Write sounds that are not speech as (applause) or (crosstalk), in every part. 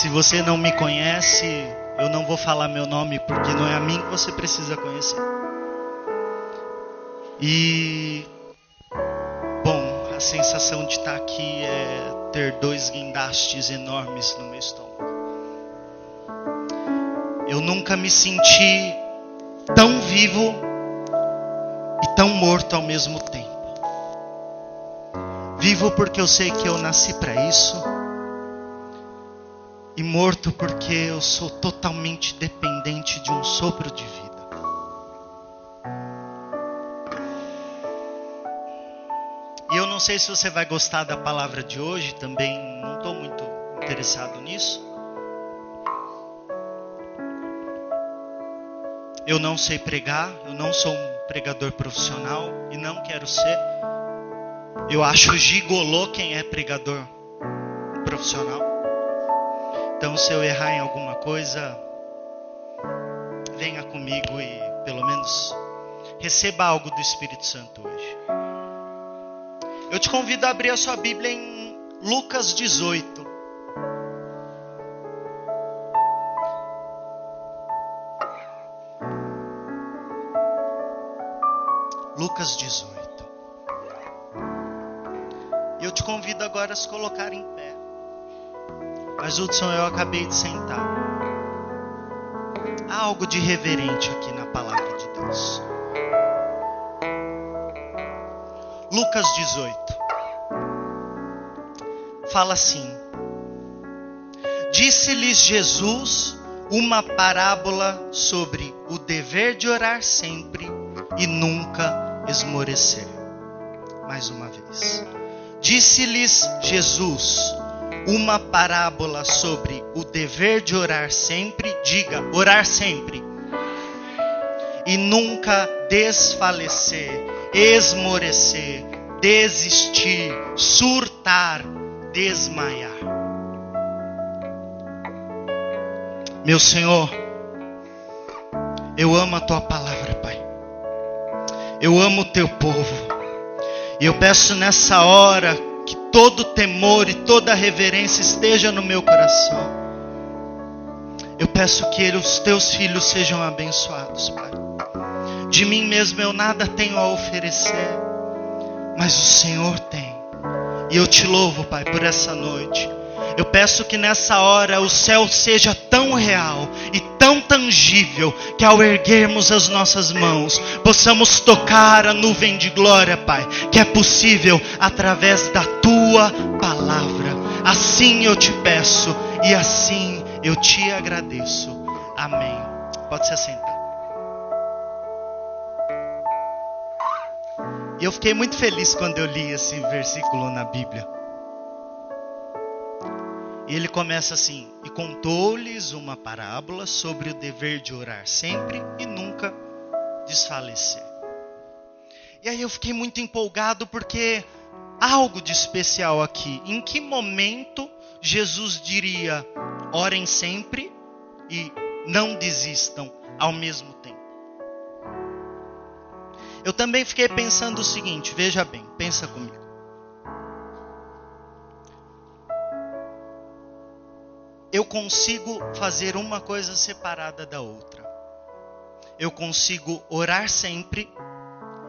Se você não me conhece, eu não vou falar meu nome porque não é a mim que você precisa conhecer. E bom, a sensação de estar aqui é ter dois guindastes enormes no meu estômago. Eu nunca me senti tão vivo e tão morto ao mesmo tempo. Vivo porque eu sei que eu nasci para isso, e morto porque eu sou totalmente dependente de um sopro de vida. não sei se você vai gostar da palavra de hoje, também não estou muito interessado nisso. Eu não sei pregar, eu não sou um pregador profissional e não quero ser. Eu acho gigolô quem é pregador profissional. Então, se eu errar em alguma coisa, venha comigo e pelo menos receba algo do Espírito Santo hoje. Eu te convido a abrir a sua Bíblia em Lucas 18. Lucas 18. E eu te convido agora a se colocar em pé. Mas Hudson, eu acabei de sentar. Há algo de reverente aqui na palavra de Deus. Lucas 18. Fala assim: Disse-lhes Jesus uma parábola sobre o dever de orar sempre e nunca esmorecer. Mais uma vez. Disse-lhes Jesus uma parábola sobre o dever de orar sempre, diga, orar sempre, e nunca desfalecer esmorecer, desistir, surtar, desmaiar. Meu Senhor, eu amo a tua palavra, Pai. Eu amo o teu povo. E eu peço nessa hora todo temor e toda reverência esteja no meu coração. Eu peço que os teus filhos sejam abençoados, Pai. De mim mesmo eu nada tenho a oferecer, mas o Senhor tem. E eu te louvo, Pai, por essa noite. Eu peço que nessa hora o céu seja tão real e tão tangível que ao erguermos as nossas mãos possamos tocar a nuvem de glória, Pai, que é possível através da tua palavra. Assim eu te peço e assim eu te agradeço. Amém. Pode se assentar. E eu fiquei muito feliz quando eu li esse versículo na Bíblia. E ele começa assim: E contou-lhes uma parábola sobre o dever de orar sempre e nunca desfalecer. E aí eu fiquei muito empolgado porque algo de especial aqui. Em que momento Jesus diria: orem sempre e não desistam ao mesmo tempo? Eu também fiquei pensando o seguinte, veja bem, pensa comigo. Eu consigo fazer uma coisa separada da outra. Eu consigo orar sempre,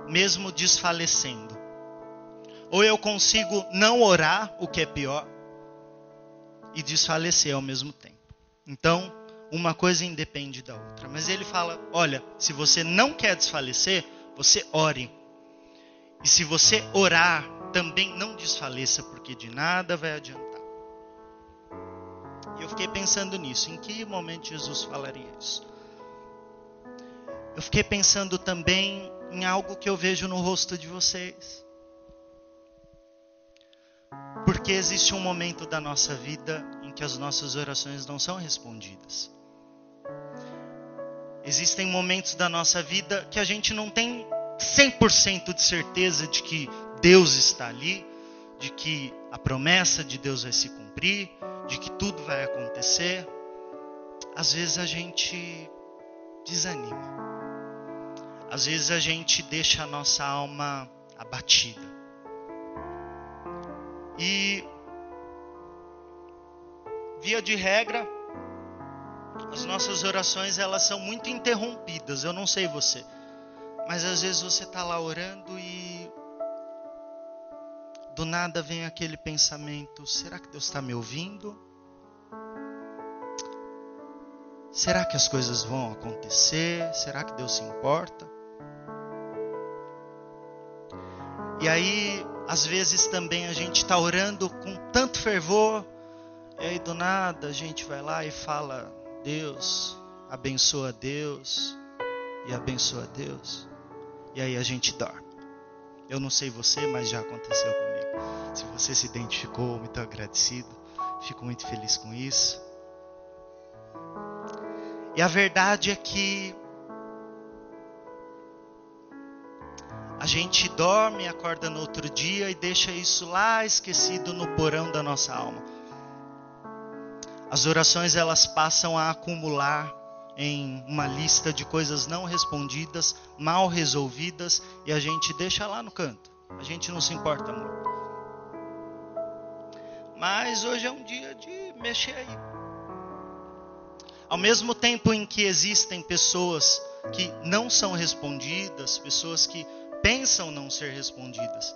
mesmo desfalecendo. Ou eu consigo não orar, o que é pior, e desfalecer ao mesmo tempo. Então, uma coisa independe da outra. Mas ele fala: olha, se você não quer desfalecer, você ore. E se você orar, também não desfaleça, porque de nada vai adiantar. E eu fiquei pensando nisso. Em que momento Jesus falaria isso? Eu fiquei pensando também em algo que eu vejo no rosto de vocês. Porque existe um momento da nossa vida em que as nossas orações não são respondidas. Existem momentos da nossa vida que a gente não tem 100% de certeza de que Deus está ali, de que a promessa de Deus vai se cumprir, de que tudo vai acontecer. Às vezes a gente desanima. Às vezes a gente deixa a nossa alma abatida. E via de regra, as nossas orações elas são muito interrompidas. Eu não sei você, mas às vezes você está lá orando e do nada vem aquele pensamento: será que Deus está me ouvindo? Será que as coisas vão acontecer? Será que Deus se importa? E aí, às vezes também a gente está orando com tanto fervor, e aí do nada a gente vai lá e fala: Deus, abençoa Deus, e abençoa Deus, e aí a gente dorme. Eu não sei você, mas já aconteceu comigo. Se você se identificou, muito agradecido, fico muito feliz com isso. E a verdade é que a gente dorme, acorda no outro dia e deixa isso lá esquecido no porão da nossa alma. As orações elas passam a acumular em uma lista de coisas não respondidas, mal resolvidas e a gente deixa lá no canto. A gente não se importa muito. Mas hoje é um dia de mexer aí. Ao mesmo tempo em que existem pessoas que não são respondidas, pessoas que pensam não ser respondidas,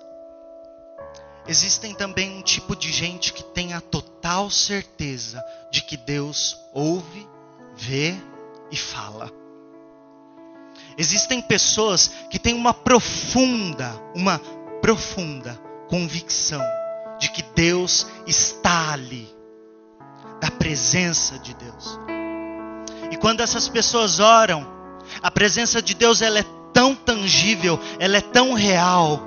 existem também um tipo de gente que tem a total certeza de que Deus ouve, vê e fala. Existem pessoas que têm uma profunda, uma profunda convicção de que Deus está ali, da presença de Deus. E quando essas pessoas oram, a presença de Deus ela é tão tangível, ela é tão real,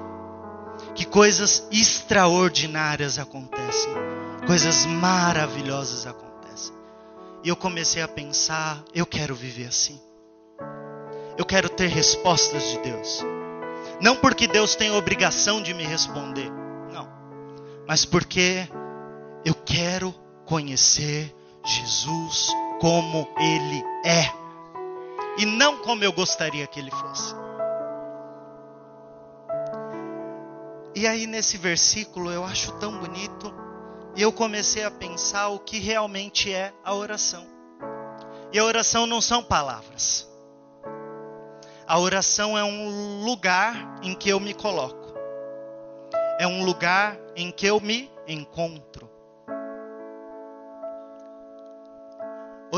que coisas extraordinárias acontecem, coisas maravilhosas acontecem. E eu comecei a pensar, eu quero viver assim. Eu quero ter respostas de Deus. Não porque Deus tem obrigação de me responder, não. Mas porque eu quero conhecer Jesus como ele é e não como eu gostaria que ele fosse. E aí nesse versículo eu acho tão bonito e eu comecei a pensar o que realmente é a oração. E a oração não são palavras. A oração é um lugar em que eu me coloco. É um lugar em que eu me encontro.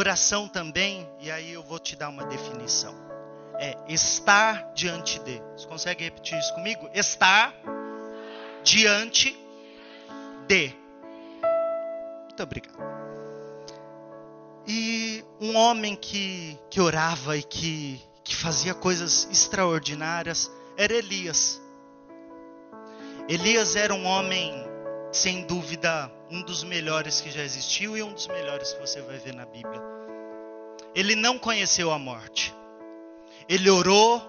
Oração também, e aí eu vou te dar uma definição. É estar diante de. Você consegue repetir isso comigo? Estar diante de. Muito obrigado. E um homem que, que orava e que, que fazia coisas extraordinárias era Elias. Elias era um homem sem dúvida, um dos melhores que já existiu e um dos melhores que você vai ver na Bíblia. Ele não conheceu a morte. Ele orou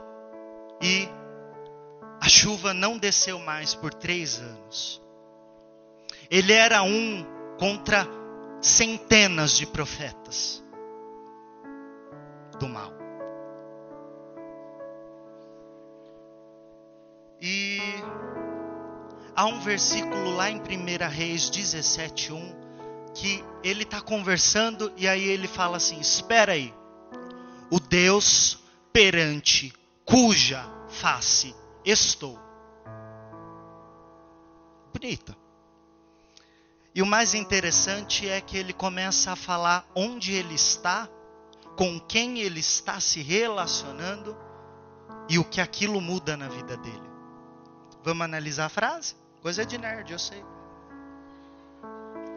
e a chuva não desceu mais por três anos. Ele era um contra centenas de profetas do mal. E há um versículo lá em 1 Reis 17, 1, que ele está conversando e aí ele fala assim: Espera aí, o Deus perante cuja face estou. Bonita. E o mais interessante é que ele começa a falar onde ele está, com quem ele está se relacionando e o que aquilo muda na vida dele. Vamos analisar a frase? Coisa de nerd, eu sei.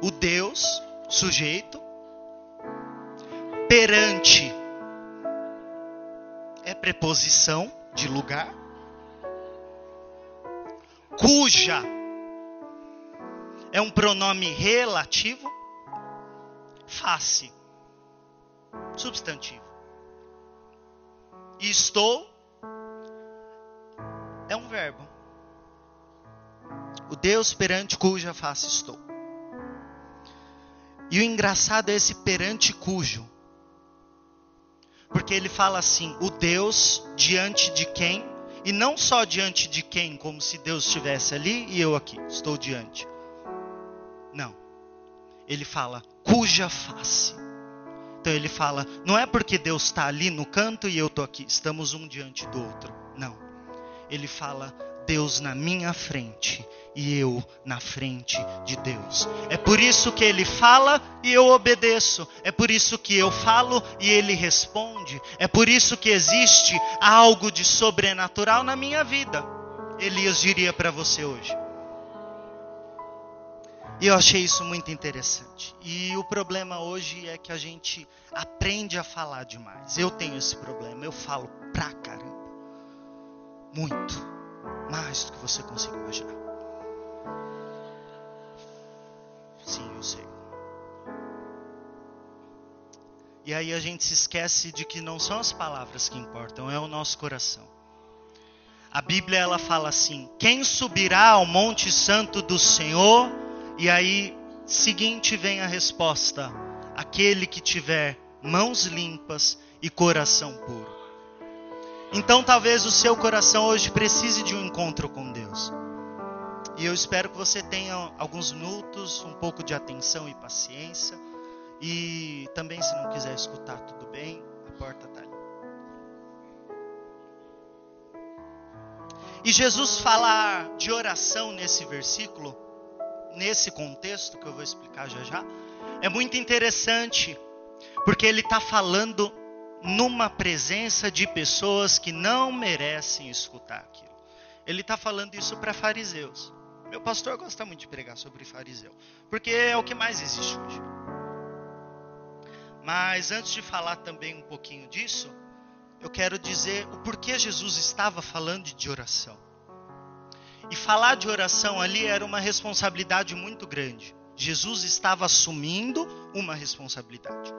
O Deus, sujeito, perante é preposição de lugar, cuja é um pronome relativo, face, substantivo. estou é um verbo. O Deus perante cuja face estou. E o engraçado é esse perante cujo. Porque ele fala assim: o Deus diante de quem, e não só diante de quem, como se Deus estivesse ali e eu aqui, estou diante. Não. Ele fala cuja face. Então ele fala: não é porque Deus está ali no canto e eu estou aqui, estamos um diante do outro. Não. Ele fala: Deus na minha frente e eu na frente de Deus. É por isso que ele fala e eu obedeço. É por isso que eu falo e ele responde. É por isso que existe algo de sobrenatural na minha vida. Elias diria para você hoje. E eu achei isso muito interessante. E o problema hoje é que a gente aprende a falar demais. Eu tenho esse problema. Eu falo pra caramba. Muito. Mais do que você consiga imaginar. Sim, eu sei. E aí a gente se esquece de que não são as palavras que importam, é o nosso coração. A Bíblia ela fala assim: quem subirá ao monte santo do Senhor? E aí, seguinte vem a resposta: aquele que tiver mãos limpas e coração puro. Então talvez o seu coração hoje precise de um encontro com Deus. E eu espero que você tenha alguns minutos, um pouco de atenção e paciência. E também, se não quiser escutar, tudo bem, a porta está ali. E Jesus falar de oração nesse versículo, nesse contexto que eu vou explicar já já, é muito interessante, porque ele está falando numa presença de pessoas que não merecem escutar aquilo. Ele está falando isso para fariseus. Meu pastor gosta muito de pregar sobre fariseu, porque é o que mais existe hoje. Mas antes de falar também um pouquinho disso, eu quero dizer o porquê Jesus estava falando de oração. E falar de oração ali era uma responsabilidade muito grande. Jesus estava assumindo uma responsabilidade.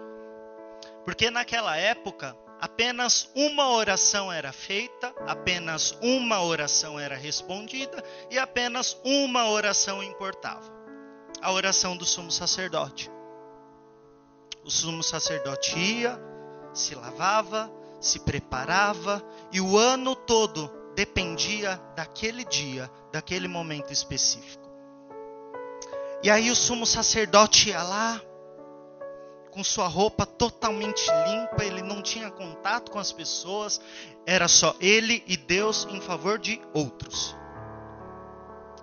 Porque naquela época, apenas uma oração era feita, apenas uma oração era respondida e apenas uma oração importava. A oração do sumo sacerdote. O sumo sacerdote ia, se lavava, se preparava e o ano todo dependia daquele dia, daquele momento específico. E aí o sumo sacerdote ia lá, com sua roupa totalmente limpa, ele não tinha contato com as pessoas, era só ele e Deus em favor de outros.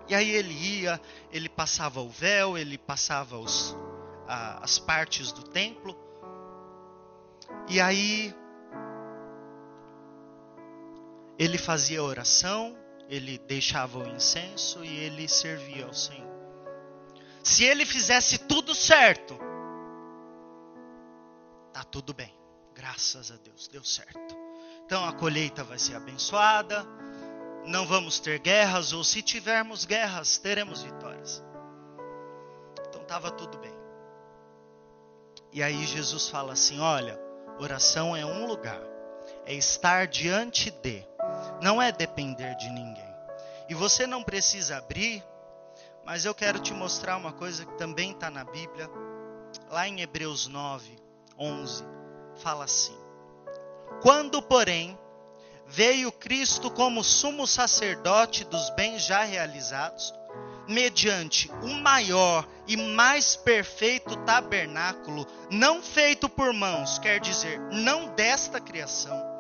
E aí ele ia, ele passava o véu, ele passava os, a, as partes do templo, e aí ele fazia oração, ele deixava o incenso e ele servia ao Senhor. Se ele fizesse tudo certo, tá tudo bem. Graças a Deus, deu certo. Então a colheita vai ser abençoada, não vamos ter guerras, ou se tivermos guerras, teremos vitórias. Então estava tudo bem. E aí Jesus fala assim: olha, oração é um lugar, é estar diante de, não é depender de ninguém. E você não precisa abrir, mas eu quero te mostrar uma coisa que também está na Bíblia, lá em Hebreus 9, 11, fala assim: Quando, porém, veio Cristo como sumo sacerdote dos bens já realizados, mediante o maior e mais perfeito tabernáculo, não feito por mãos, quer dizer, não desta criação,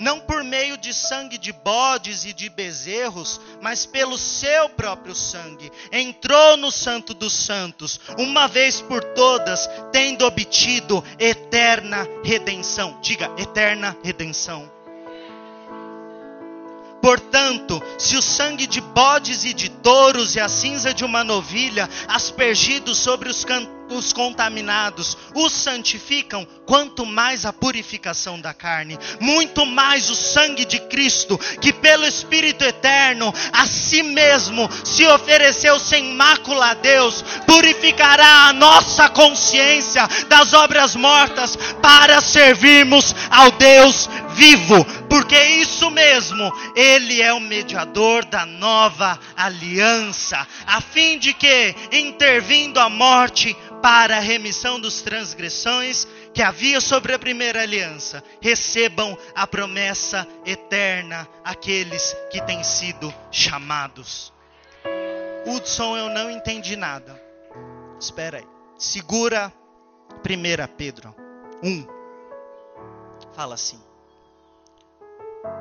não por meio de sangue de bodes e de bezerros, mas pelo seu próprio sangue, entrou no Santo dos Santos, uma vez por todas, tendo obtido eterna redenção. Diga, eterna redenção. Portanto, se o sangue de bodes e de touros e a cinza de uma novilha, aspergidos sobre os, os contaminados, os santificam, quanto mais a purificação da carne, muito mais o sangue de Cristo, que pelo Espírito eterno, a si mesmo se ofereceu sem mácula a Deus, purificará a nossa consciência das obras mortas para servirmos ao Deus vivo, porque isso mesmo, ele é o mediador da nova aliança, a fim de que, intervindo a morte para a remissão dos transgressões que havia sobre a primeira aliança, recebam a promessa eterna aqueles que têm sido chamados. Hudson, eu não entendi nada. Espera aí. Segura 1 Pedro 1 fala assim: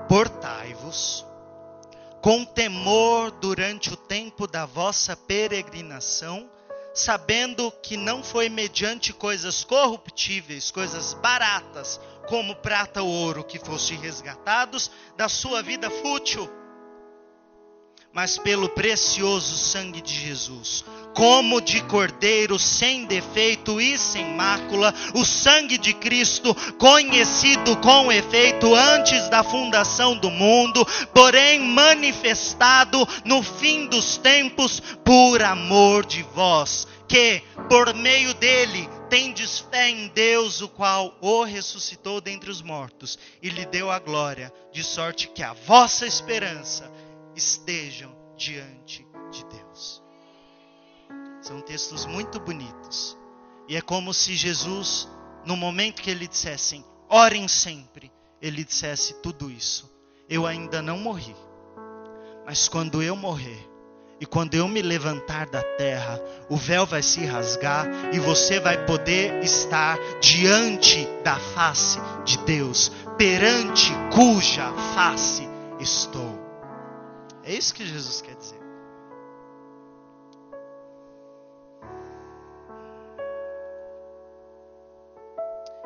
Portai-vos com temor durante o tempo da vossa peregrinação, sabendo que não foi mediante coisas corruptíveis, coisas baratas, como prata ou ouro, que foste resgatados da sua vida fútil mas pelo precioso sangue de Jesus, como de cordeiro sem defeito e sem mácula, o sangue de Cristo, conhecido com efeito antes da fundação do mundo, porém manifestado no fim dos tempos por amor de vós, que por meio dele tendes fé em Deus, o qual o ressuscitou dentre os mortos e lhe deu a glória, de sorte que a vossa esperança estejam diante de Deus. São textos muito bonitos. E é como se Jesus, no momento que ele dissesse, orem sempre, ele dissesse tudo isso. Eu ainda não morri. Mas quando eu morrer, e quando eu me levantar da terra, o véu vai se rasgar e você vai poder estar diante da face de Deus, perante cuja face estou. É isso que Jesus quer dizer.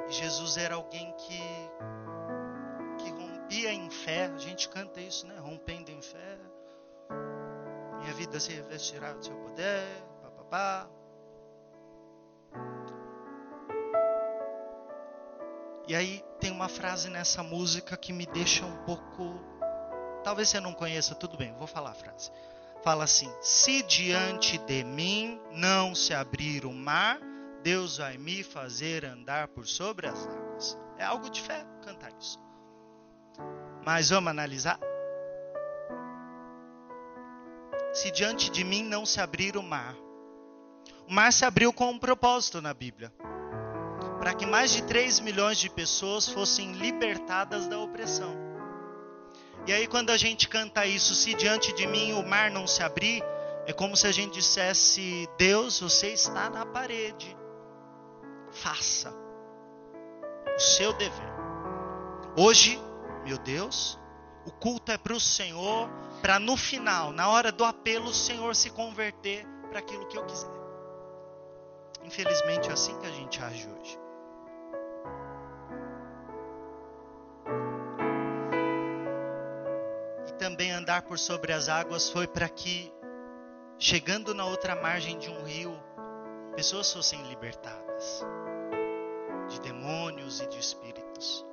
Jesus era alguém que que rompia em fé. A gente canta isso, né? Rompendo em fé. Minha vida se revestirá do seu poder. Pá, E aí tem uma frase nessa música que me deixa um pouco Talvez você não conheça, tudo bem, vou falar a frase. Fala assim: Se diante de mim não se abrir o mar, Deus vai me fazer andar por sobre as águas. É algo de fé cantar isso. Mas vamos analisar? Se diante de mim não se abrir o mar, o mar se abriu com um propósito na Bíblia para que mais de 3 milhões de pessoas fossem libertadas da opressão. E aí, quando a gente canta isso, se diante de mim o mar não se abrir, é como se a gente dissesse: Deus, você está na parede. Faça o seu dever. Hoje, meu Deus, o culto é para o Senhor, para no final, na hora do apelo, o Senhor se converter para aquilo que eu quiser. Infelizmente é assim que a gente age hoje. Também andar por sobre as águas foi para que, chegando na outra margem de um rio, pessoas fossem libertadas de demônios e de espíritos.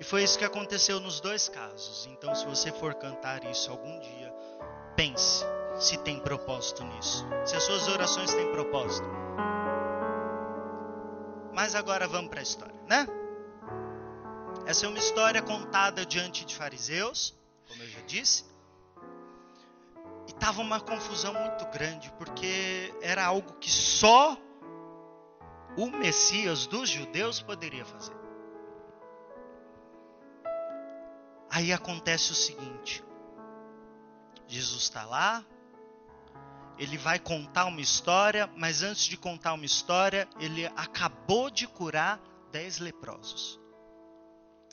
E foi isso que aconteceu nos dois casos. Então, se você for cantar isso algum dia, pense se tem propósito nisso. Se as suas orações têm propósito. Mas agora vamos para a história, né? Essa é uma história contada diante de fariseus, como eu já disse. E estava uma confusão muito grande, porque era algo que só o Messias dos judeus poderia fazer. Aí acontece o seguinte: Jesus está lá, ele vai contar uma história, mas antes de contar uma história, ele acabou de curar dez leprosos.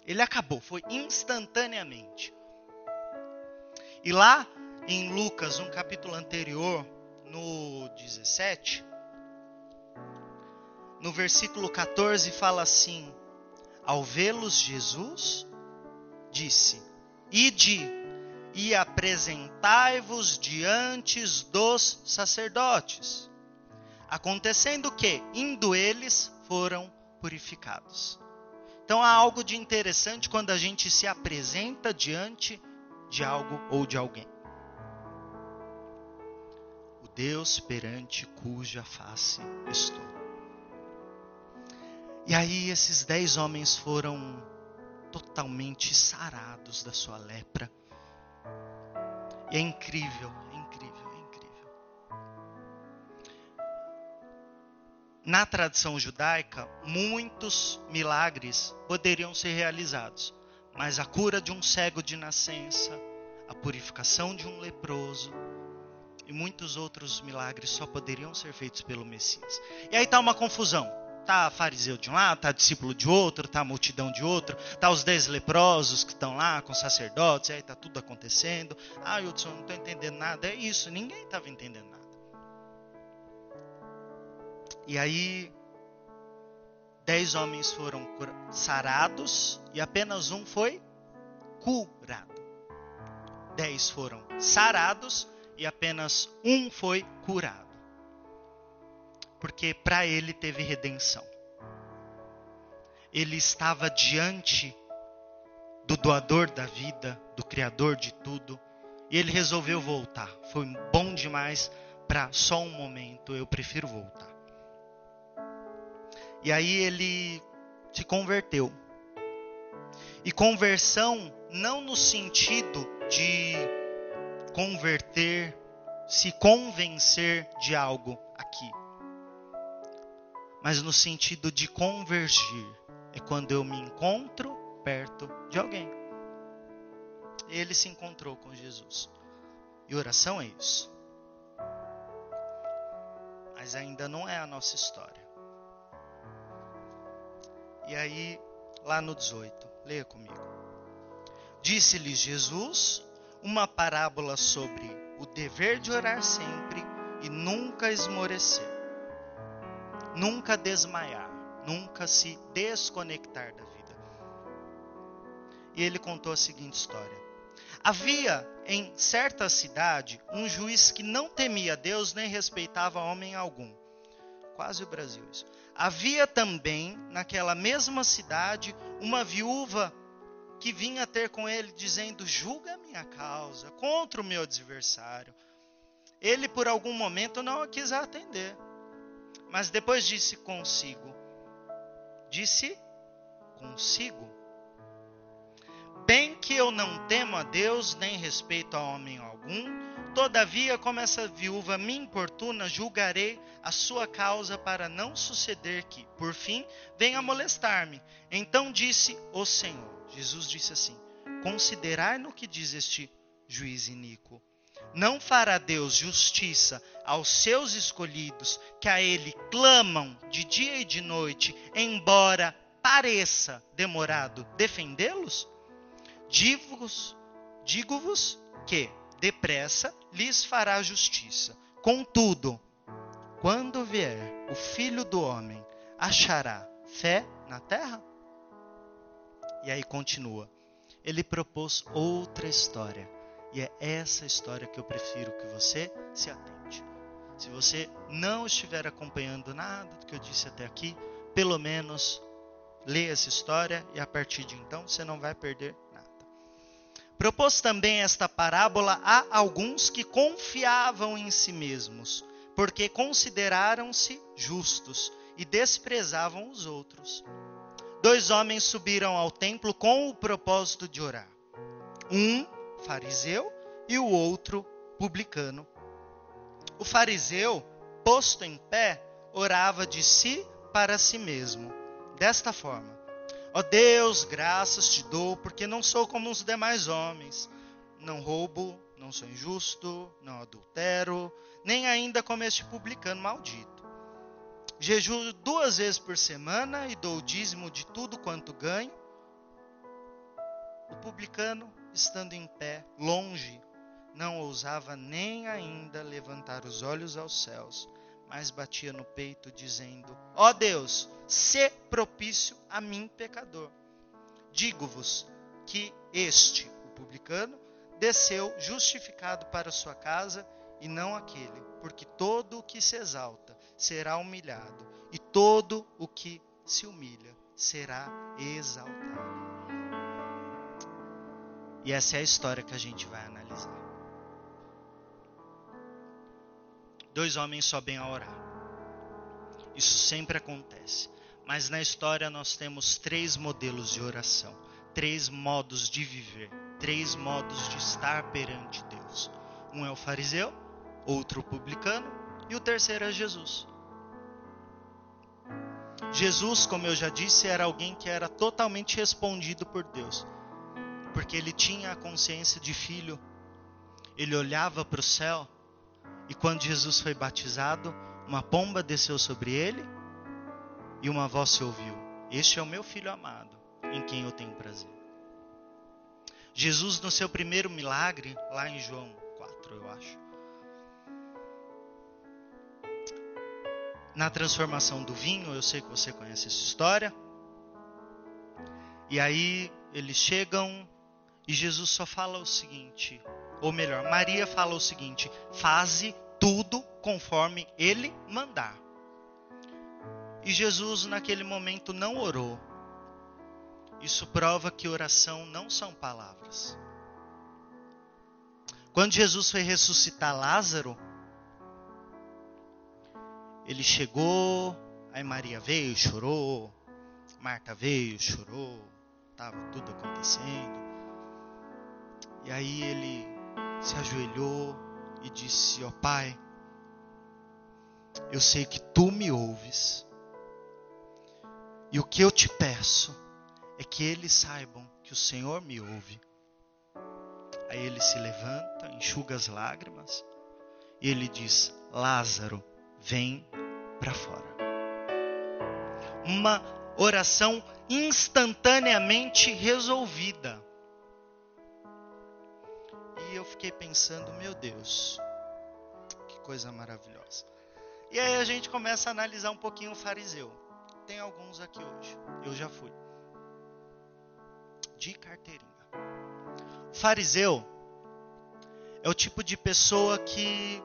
Ele acabou, foi instantaneamente. E lá em Lucas, um capítulo anterior, no 17, no versículo 14 fala assim: Ao vê-los Jesus, disse: Ide e apresentai-vos diante dos sacerdotes. Acontecendo que, indo eles, foram purificados. Então há algo de interessante quando a gente se apresenta diante de algo ou de alguém. O Deus perante cuja face estou. E aí esses dez homens foram totalmente sarados da sua lepra. E é incrível, na tradição judaica, muitos milagres poderiam ser realizados, mas a cura de um cego de nascença, a purificação de um leproso, E muitos outros milagres só poderiam ser feitos pelo Messias. E aí está uma confusão. Tá fariseu de um lado, tá discípulo de outro, tá multidão de outro, tá os dez leprosos que estão lá com sacerdotes, aí tá tudo acontecendo. Ah, Hudson, não estou entendendo nada. É isso, ninguém estava entendendo nada. E aí, dez homens foram sarados e apenas um foi curado. Dez foram sarados e apenas um foi curado. Porque para ele teve redenção. Ele estava diante do doador da vida, do criador de tudo, e ele resolveu voltar. Foi bom demais para só um momento, eu prefiro voltar. E aí ele se converteu. E conversão não no sentido de converter, se convencer de algo aqui, mas no sentido de convergir. É quando eu me encontro perto de alguém. Ele se encontrou com Jesus. E oração é isso. Mas ainda não é a nossa história. E aí, lá no 18, leia comigo. Disse-lhes Jesus uma parábola sobre o dever de orar sempre e nunca esmorecer, nunca desmaiar, nunca se desconectar da vida. E ele contou a seguinte história: Havia em certa cidade um juiz que não temia Deus nem respeitava homem algum. Quase o Brasil isso. Havia também, naquela mesma cidade, uma viúva que vinha ter com ele, dizendo: Julga a minha causa contra o meu adversário. Ele, por algum momento, não a quis atender, mas depois disse consigo: Disse consigo. Bem que eu não temo a Deus, nem respeito a homem algum, Todavia, como essa viúva me importuna, julgarei a sua causa para não suceder que, por fim, venha molestar-me. Então disse o Senhor, Jesus disse assim: Considerai no que diz este juiz iníquo. Não fará Deus justiça aos seus escolhidos, que a ele clamam de dia e de noite, embora pareça demorado defendê-los? Digo-vos digo que depressa lhes fará justiça. Contudo, quando vier o filho do homem, achará fé na terra? E aí continua. Ele propôs outra história. E é essa história que eu prefiro que você se atente. Se você não estiver acompanhando nada do que eu disse até aqui, pelo menos leia essa história e a partir de então você não vai perder Propôs também esta parábola a alguns que confiavam em si mesmos, porque consideraram-se justos e desprezavam os outros. Dois homens subiram ao templo com o propósito de orar. Um, fariseu, e o outro, publicano. O fariseu, posto em pé, orava de si para si mesmo, desta forma: Ó oh Deus, graças te dou, porque não sou como os demais homens. Não roubo, não sou injusto, não adultero, nem ainda como este publicano maldito. Jejuo duas vezes por semana e dou o dízimo de tudo quanto ganho. O publicano, estando em pé, longe, não ousava nem ainda levantar os olhos aos céus, mas batia no peito, dizendo: Ó oh Deus, se propício a mim, pecador. Digo-vos que este, o publicano, desceu justificado para sua casa e não aquele, porque todo o que se exalta será humilhado, e todo o que se humilha será exaltado. E essa é a história que a gente vai analisar. Dois homens sobem a orar. Isso sempre acontece. Mas na história nós temos três modelos de oração, três modos de viver, três modos de estar perante Deus. Um é o fariseu, outro o publicano e o terceiro é Jesus. Jesus, como eu já disse, era alguém que era totalmente respondido por Deus, porque ele tinha a consciência de filho, ele olhava para o céu, E quando Jesus foi batizado, uma pomba desceu sobre ele e uma voz se ouviu: Este é o meu filho amado, em quem eu tenho prazer. Jesus, no seu primeiro milagre, lá em João 4, eu acho, na transformação do vinho, eu sei que você conhece essa história. E aí eles chegam e Jesus só fala o seguinte, ou melhor, Maria fala o seguinte: faze tudo conforme ele mandar. E Jesus naquele momento não orou. Isso prova que oração não são palavras. Quando Jesus foi ressuscitar Lázaro, ele chegou, aí Maria veio, chorou, Marta veio, chorou, estava tudo acontecendo. E aí ele se ajoelhou e disse: Ó oh, Pai, eu sei que tu me ouves, e o que eu te peço é que eles saibam que o Senhor me ouve. Aí ele se levanta, enxuga as lágrimas, e ele diz: Lázaro, vem para fora. Uma oração instantaneamente resolvida. E eu fiquei pensando, meu Deus, que coisa maravilhosa. E aí a gente começa a analisar um pouquinho o fariseu. Tem alguns aqui hoje. Eu já fui. De carteirinha. O fariseu é o tipo de pessoa que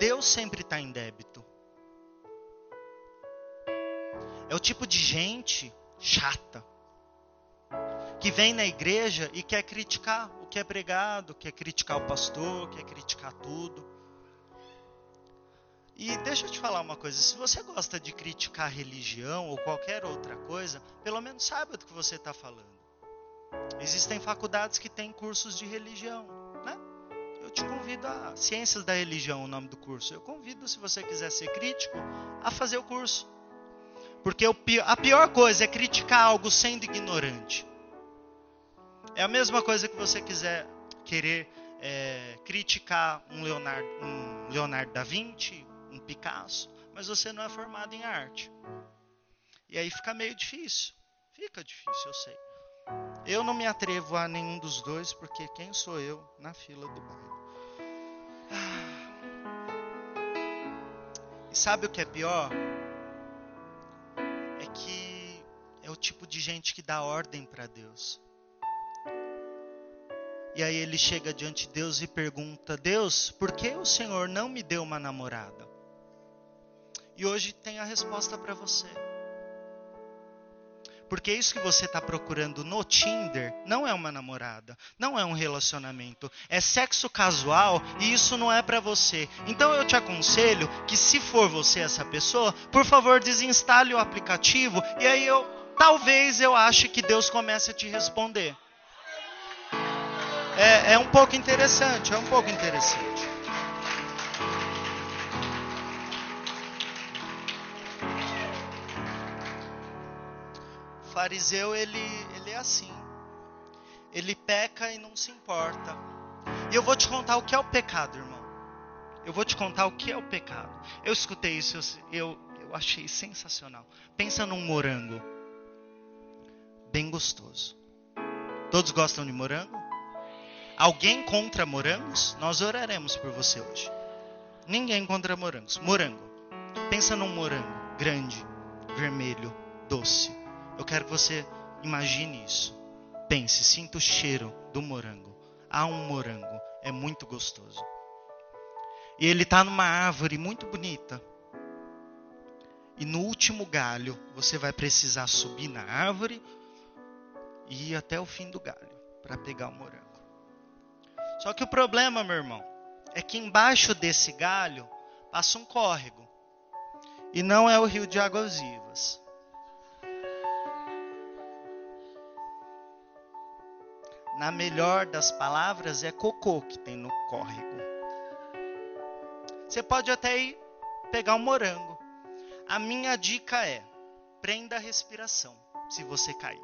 Deus sempre está em débito. É o tipo de gente chata que vem na igreja e quer criticar o que é pregado, quer criticar o pastor, quer criticar tudo. E deixa eu te falar uma coisa: se você gosta de criticar religião ou qualquer outra coisa, pelo menos saiba do que você está falando. Existem faculdades que têm cursos de religião, né? Eu te convido a Ciências da Religião, o nome do curso. Eu convido, se você quiser ser crítico, a fazer o curso. Porque a pior coisa é criticar algo sendo ignorante. É a mesma coisa que você quiser querer é, criticar um Leonardo, um Leonardo da Vinci, um Picasso, mas você não é formado em arte. E aí fica meio difícil. Fica difícil, eu sei. Eu não me atrevo a nenhum dos dois, porque quem sou eu na fila do baile? E sabe o que é pior? É que é o tipo de gente que dá ordem para Deus. E aí ele chega diante de Deus e pergunta: Deus, por que o Senhor não me deu uma namorada? E hoje tem a resposta para você. Porque isso que você está procurando no Tinder não é uma namorada, não é um relacionamento, é sexo casual e isso não é para você. Então eu te aconselho que se for você essa pessoa, por favor desinstale o aplicativo e aí eu talvez eu ache que Deus comece a te responder. É, é um pouco interessante, é um pouco interessante. fariseu ele, ele é assim. Ele peca e não se importa. E eu vou te contar o que é o pecado, irmão. Eu vou te contar o que é o pecado. Eu escutei isso, eu, eu achei sensacional. Pensa num morango. Bem gostoso. Todos gostam de morango? Alguém contra morangos? Nós oraremos por você hoje. Ninguém contra morangos. Morango. Pensa num morango grande, vermelho, doce. Eu quero que você imagine isso. Pense, sinta o cheiro do morango. Há um morango, é muito gostoso. E ele está numa árvore muito bonita. E no último galho, você vai precisar subir na árvore e ir até o fim do galho para pegar o morango. Só que o problema, meu irmão, é que embaixo desse galho passa um córrego. E não é o rio de águas vivas. na melhor das palavras, é cocô que tem no córrego. Você pode até ir pegar um morango. A minha dica é: prenda a respiração se você cair,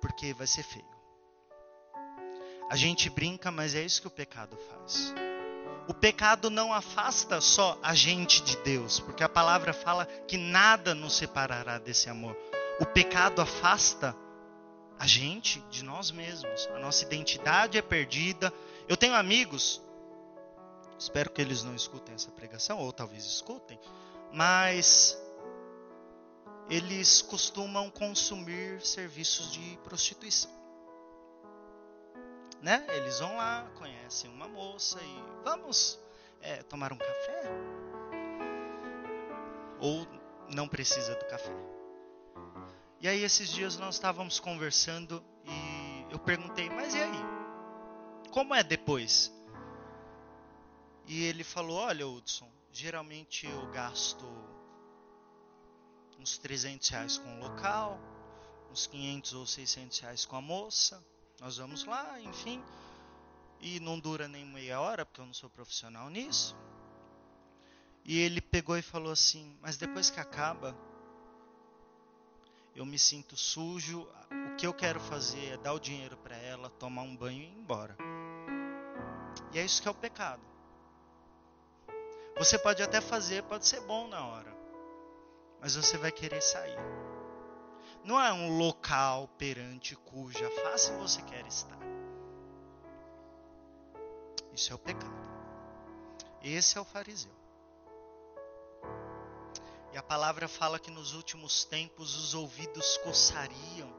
porque vai ser feio. A gente brinca, mas é isso que o pecado faz. O pecado não afasta só a gente de Deus, porque a palavra fala que nada nos separará desse amor. O pecado afasta a gente de nós mesmos. A nossa identidade é perdida. Eu tenho amigos, espero que eles não escutem essa pregação, ou talvez escutem, mas eles costumam consumir serviços de prostituição né? Eles vão lá, conhecem uma moça e vamos é, tomar um café? Ou não precisa do café? E aí esses dias nós estávamos conversando e eu perguntei, mas e aí? Como é depois? E ele falou, olha Hudson, geralmente eu gasto uns 300 reais com o local, uns 500 ou 600 reais com a moça, nós vamos lá, enfim. E não dura nem meia hora, porque eu não sou profissional nisso. E ele pegou e falou assim: Mas depois que acaba, eu me sinto sujo. O que eu quero fazer é dar o dinheiro para ela, tomar um banho e ir embora. E é isso que é o pecado. Você pode até fazer, pode ser bom na hora, mas você vai querer sair não é um local perante cuja face você quer estar. Isso é o pecado. Esse é o fariseu. E a palavra fala que nos últimos tempos os ouvidos coçariam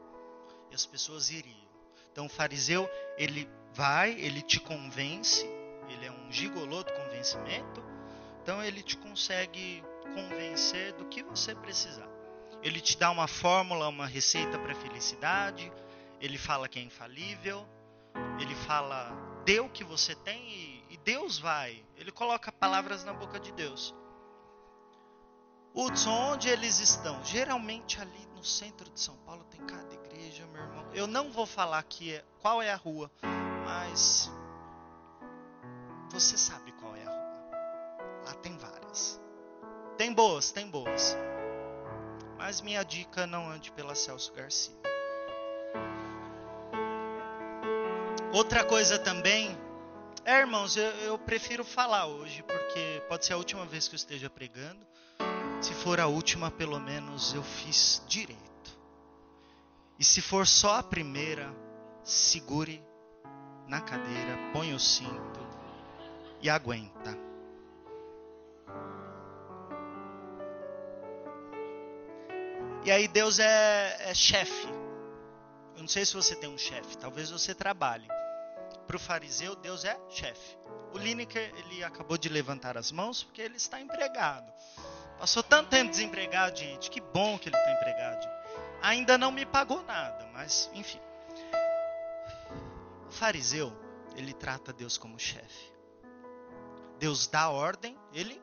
e as pessoas iriam. Então o fariseu, ele vai, ele te convence, ele é um gigolô do convencimento, então ele te consegue convencer do que você precisar. Ele te dá uma fórmula, uma receita para felicidade. Ele fala que é infalível. Ele fala, dê o que você tem e, e Deus vai. Ele coloca palavras na boca de Deus. Hudson, onde eles estão? Geralmente ali no centro de São Paulo tem cada igreja, meu irmão. Eu não vou falar aqui é, qual é a rua, mas você sabe qual é a rua. Lá tem várias. Tem boas, tem boas. Mas minha dica não ande pela Celso Garcia. Outra coisa também, é, irmãos, eu, eu prefiro falar hoje, porque pode ser a última vez que eu esteja pregando. Se for a última, pelo menos eu fiz direito. E se for só a primeira, segure na cadeira, põe o cinto e aguenta. E aí Deus é, é chefe. Eu não sei se você tem um chefe, talvez você trabalhe. Para o fariseu, Deus é chefe. O Lineker, ele acabou de levantar as mãos porque ele está empregado. Passou tanto tempo desempregado, gente. Que bom que ele está empregado. Ainda não me pagou nada, mas enfim. O fariseu, ele trata Deus como chefe. Deus dá ordem, ele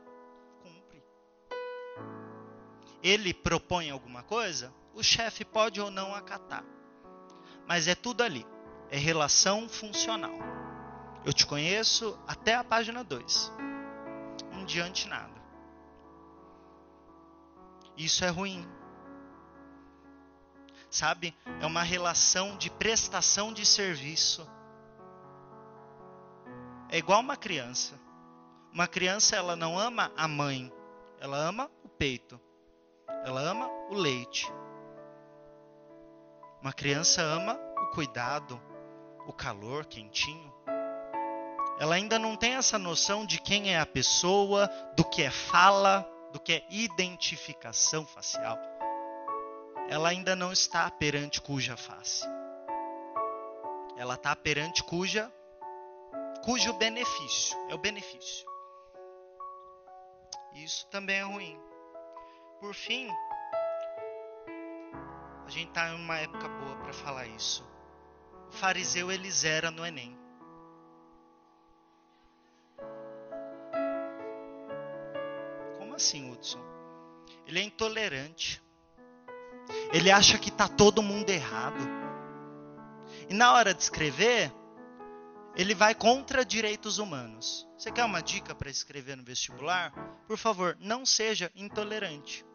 ele propõe alguma coisa, o chefe pode ou não acatar. Mas é tudo ali. É relação funcional. Eu te conheço até a página 2. Em diante nada. Isso é ruim. Sabe? É uma relação de prestação de serviço. É igual uma criança. Uma criança ela não ama a mãe, ela ama o peito. Ela ama o leite. Uma criança ama o cuidado, o calor quentinho. Ela ainda não tem essa noção de quem é a pessoa, do que é fala, do que é identificação facial. Ela ainda não está perante cuja face. Ela está perante cuja cujo benefício é o benefício. Isso também é ruim. Por fim, a gente está em uma época boa para falar isso. O fariseu ele zera no Enem. Como assim, Hudson? Ele é intolerante. Ele acha que está todo mundo errado. E na hora de escrever, ele vai contra direitos humanos. Você quer uma dica para escrever no vestibular? Por favor, não seja intolerante.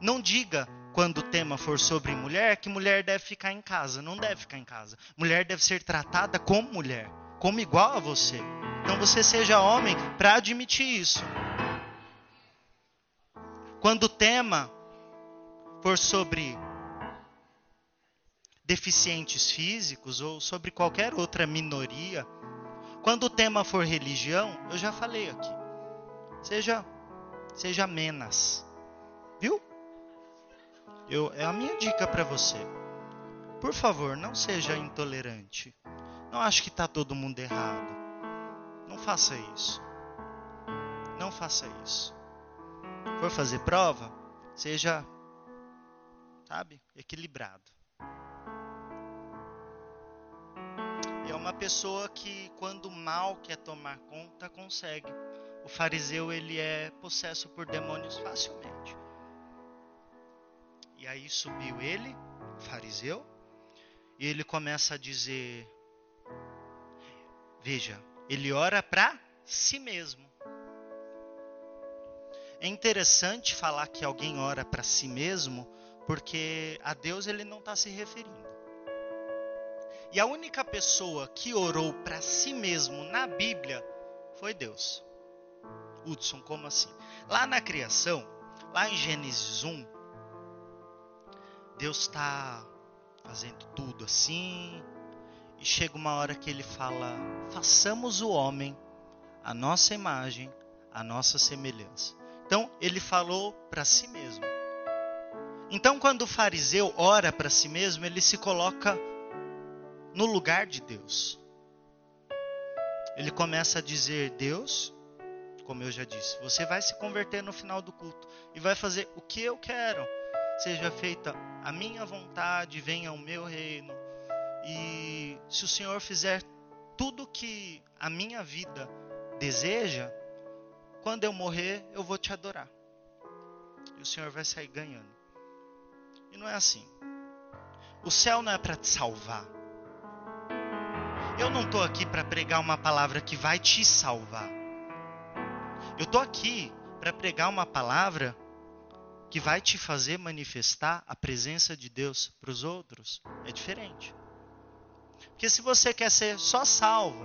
Não diga quando o tema for sobre mulher que mulher deve ficar em casa. Não deve ficar em casa. Mulher deve ser tratada como mulher, como igual a você. Então você seja homem para admitir isso. Quando o tema for sobre deficientes físicos ou sobre qualquer outra minoria, quando o tema for religião, eu já falei aqui. Seja seja menos. Viu? Eu, é a minha dica para você. Por favor, não seja intolerante. Não acho que está todo mundo errado. Não faça isso. Não faça isso. For fazer prova, seja, sabe, equilibrado. É uma pessoa que, quando o mal quer tomar conta, consegue. O fariseu ele é possesso por demônios facilmente. E aí subiu ele, fariseu, e ele começa a dizer: Veja, ele ora para si mesmo. É interessante falar que alguém ora para si mesmo, porque a Deus ele não está se referindo. E a única pessoa que orou para si mesmo na Bíblia foi Deus. Hudson, como assim? Lá na criação, lá em Gênesis 1, Deus está fazendo tudo assim, e chega uma hora que ele fala: façamos o homem a nossa imagem, a nossa semelhança. Então, ele falou para si mesmo. Então, quando o fariseu ora para si mesmo, ele se coloca no lugar de Deus. Ele começa a dizer: Deus, como eu já disse, você vai se converter no final do culto e vai fazer o que eu quero seja feita a minha vontade, venha o meu reino. E se o Senhor fizer tudo que a minha vida deseja, quando eu morrer, eu vou te adorar. E o Senhor vai sair ganhando. E não é assim. O céu não é para te salvar. Eu não estou aqui para pregar uma palavra que vai te salvar. Eu estou aqui para pregar uma palavra que vai te fazer manifestar a presença de Deus para os outros é diferente. Porque se você quer ser só salvo,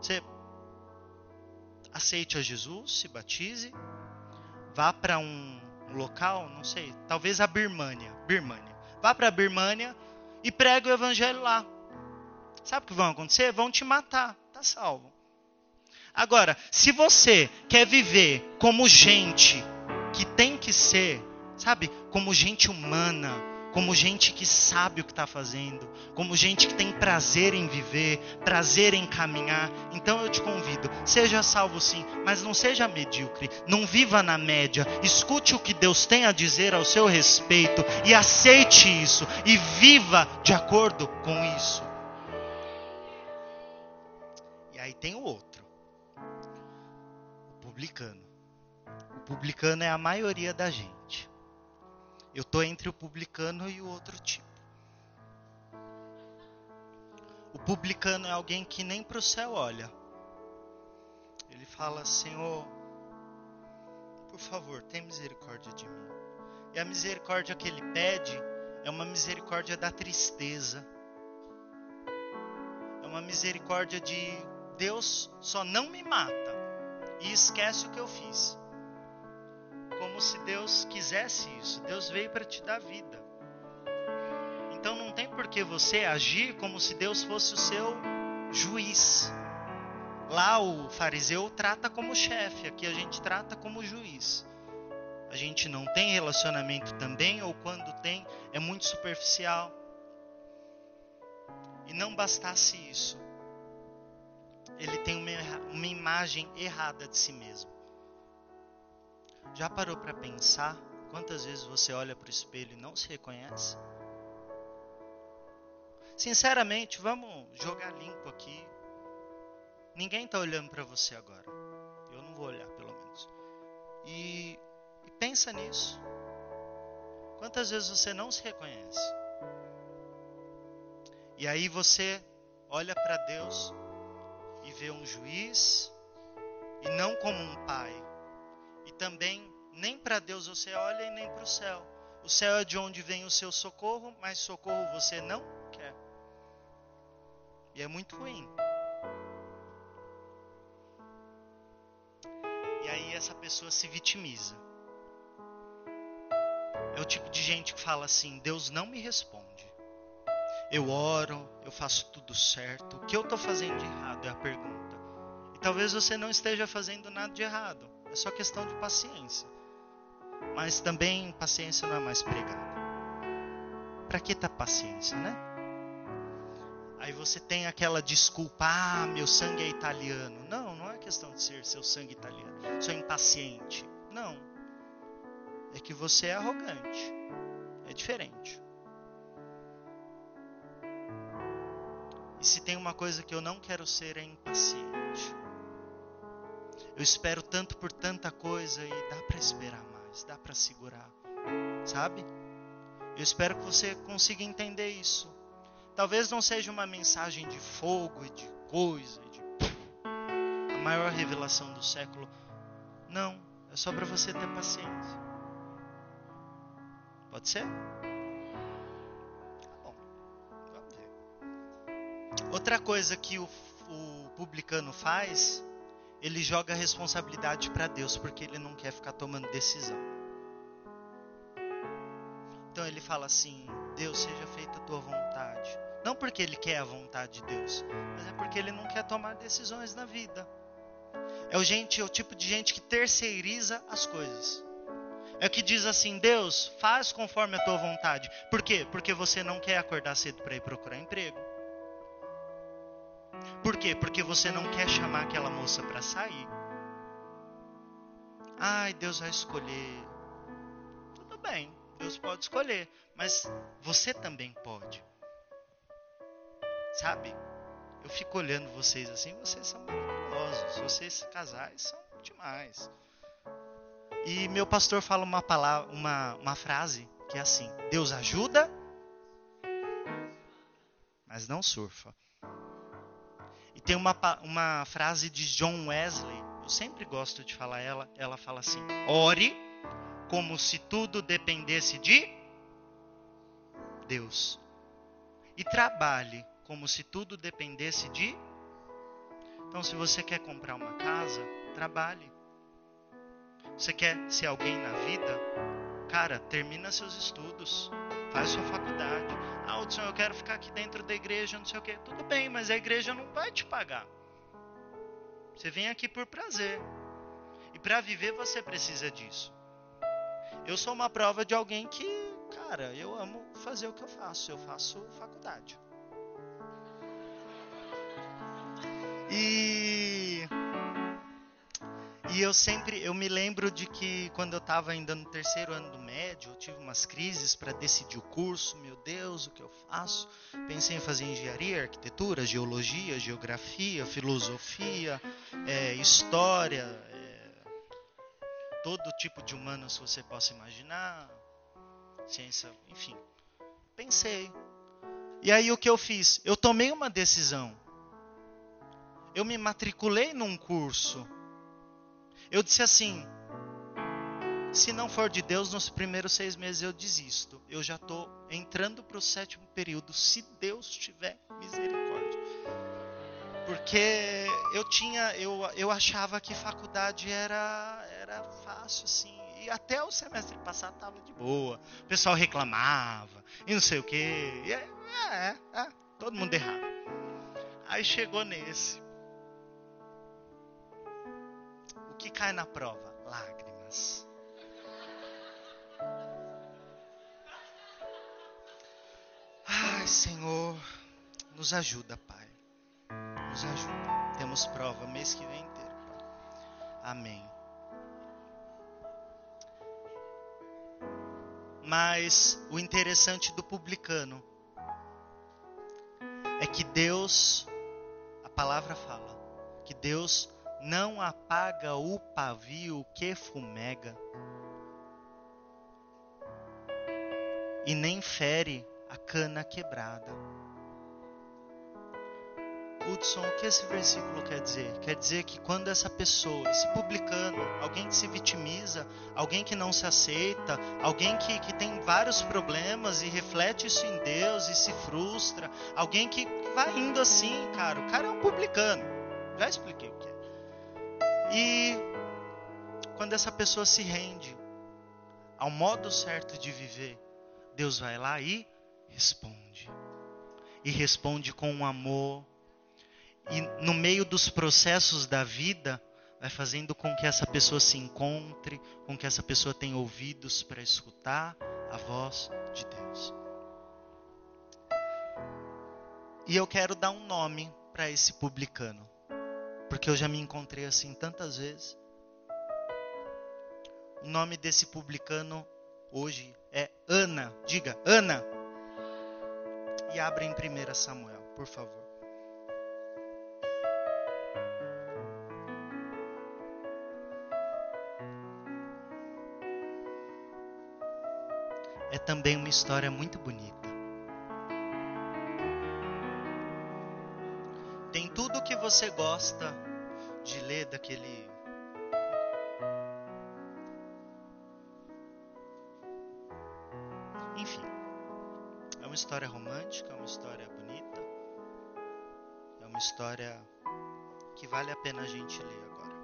você aceite a Jesus, se batize, vá para um local, não sei, talvez a Birmânia, Birmânia. Vá para a Birmânia e pregue o evangelho lá. Sabe o que vai acontecer? Vão te matar, tá salvo. Agora, se você quer viver como gente que tem que ser, sabe, como gente humana, como gente que sabe o que está fazendo, como gente que tem prazer em viver, prazer em caminhar. Então eu te convido, seja salvo sim, mas não seja medíocre, não viva na média. Escute o que Deus tem a dizer ao seu respeito e aceite isso e viva de acordo com isso. E aí tem o outro, o publicano publicano é a maioria da gente. Eu estou entre o publicano e o outro tipo. O publicano é alguém que nem para o céu olha. Ele fala: Senhor, por favor, tem misericórdia de mim. E a misericórdia que ele pede é uma misericórdia da tristeza. É uma misericórdia de Deus só não me mata e esquece o que eu fiz como se Deus quisesse isso. Deus veio para te dar vida. Então não tem por que você agir como se Deus fosse o seu juiz. Lá o fariseu trata como chefe, aqui a gente trata como juiz. A gente não tem relacionamento também, ou quando tem, é muito superficial. E não bastasse isso, ele tem uma, uma imagem errada de si mesmo. Já parou para pensar quantas vezes você olha para o espelho e não se reconhece? Sinceramente, vamos jogar limpo aqui. Ninguém está olhando para você agora. Eu não vou olhar, pelo menos. E, e pensa nisso. Quantas vezes você não se reconhece? E aí você olha para Deus e vê um juiz e não como um pai, e também Nem para Deus você olha e nem para o céu. O céu é de onde vem o seu socorro, mas socorro você não quer. E é muito ruim. E aí essa pessoa se vitimiza. É o tipo de gente que fala assim: Deus não me responde. Eu oro, eu faço tudo certo. O que eu estou fazendo de errado é a pergunta. E talvez você não esteja fazendo nada de errado. É só questão de paciência. Mas também paciência não é mais pregada. Para que tá paciência, né? Aí você tem aquela desculpa, ah, meu sangue é italiano. Não, não é questão de ser seu sangue italiano. Sou impaciente. Não. É que você é arrogante. É diferente. E se tem uma coisa que eu não quero ser é impaciente. Eu espero tanto por tanta coisa e dá para esperar mais, dá para segurar, sabe? Eu espero que você consiga entender isso. Talvez não seja uma mensagem de fogo e de coisa, de a maior revelação do século. Não, é só para você ter paciência. Pode ser? Tá bom. Outra coisa que o, o publicano faz, ele joga a responsabilidade para Deus, porque ele não quer ficar tomando decisão. Então ele fala assim: Deus, seja feita a tua vontade. Não porque ele quer a vontade de Deus, mas é porque ele não quer tomar decisões na vida. É o, gente, é o tipo de gente que terceiriza as coisas. É o que diz assim: Deus, faz conforme a tua vontade. Por quê? Porque você não quer acordar cedo para ir procurar emprego. Por quê? Porque você não quer chamar aquela moça para sair. Ai, Deus vai escolher. Tudo bem, Deus pode escolher, mas você também pode. Sabe? Eu fico olhando vocês assim, vocês são maravilhosos, vocês casais são demais. E meu pastor fala uma palavra, uma, uma frase que é assim: Deus ajuda, mas não surfa. E tem uma, uma frase de John Wesley, eu sempre gosto de falar ela, ela fala assim: ore como se tudo dependesse de Deus. E trabalhe como se tudo dependesse de. Então, se você quer comprar uma casa, trabalhe. Você quer ser alguém na vida? Cara, termina seus estudos, faz sua faculdade. Ah, Hudson, eu quero ficar aqui dentro da igreja, não sei o quê. Tudo bem, mas a igreja não vai te pagar. Você vem aqui por prazer. E para viver você precisa disso. Eu sou uma prova de alguém que, cara, eu amo fazer o que eu faço. Eu faço faculdade. E e eu sempre, eu me lembro de que quando eu estava ainda no terceiro ano do médio, eu tive umas crises para decidir o curso. Meu Deus, o que eu faço? Pensei em fazer engenharia, arquitetura, geologia, geografia, filosofia, é, história, é, todo tipo de humanos que você possa imaginar, ciência, enfim. Pensei. E aí o que eu fiz? Eu tomei uma decisão. Eu me matriculei num curso eu disse assim: se não for de Deus, nos primeiros seis meses eu desisto. Eu já estou entrando para o sétimo período, se Deus tiver misericórdia. Porque eu tinha, eu, eu achava que faculdade era, era fácil assim. E até o semestre passado estava de boa. O pessoal reclamava e não sei o quê. E é, é, é, todo mundo errado. Aí chegou nesse. Cai na prova? Lágrimas. Ai, Senhor, nos ajuda, Pai. Nos ajuda. Temos prova mês que vem inteiro, Pai. Amém. Mas o interessante do publicano é que Deus, a palavra fala, que Deus não apaga o pavio que fumega, e nem fere a cana quebrada. Hudson, o que esse versículo quer dizer? Quer dizer que quando essa pessoa, esse publicano, alguém que se vitimiza, alguém que não se aceita, alguém que, que tem vários problemas e reflete isso em Deus e se frustra, alguém que vai indo assim, cara, o cara é um publicano. Já expliquei o que é. E quando essa pessoa se rende ao modo certo de viver, Deus vai lá e responde. E responde com um amor. E no meio dos processos da vida, vai fazendo com que essa pessoa se encontre, com que essa pessoa tenha ouvidos para escutar a voz de Deus. E eu quero dar um nome para esse publicano, porque eu já me encontrei assim tantas vezes. O nome desse publicano hoje é Ana. Diga, Ana. E abre em 1 Samuel, por favor. É também uma história muito bonita. Você gosta de ler daquele história romântica, é uma história bonita, é uma história que vale a pena a gente ler agora.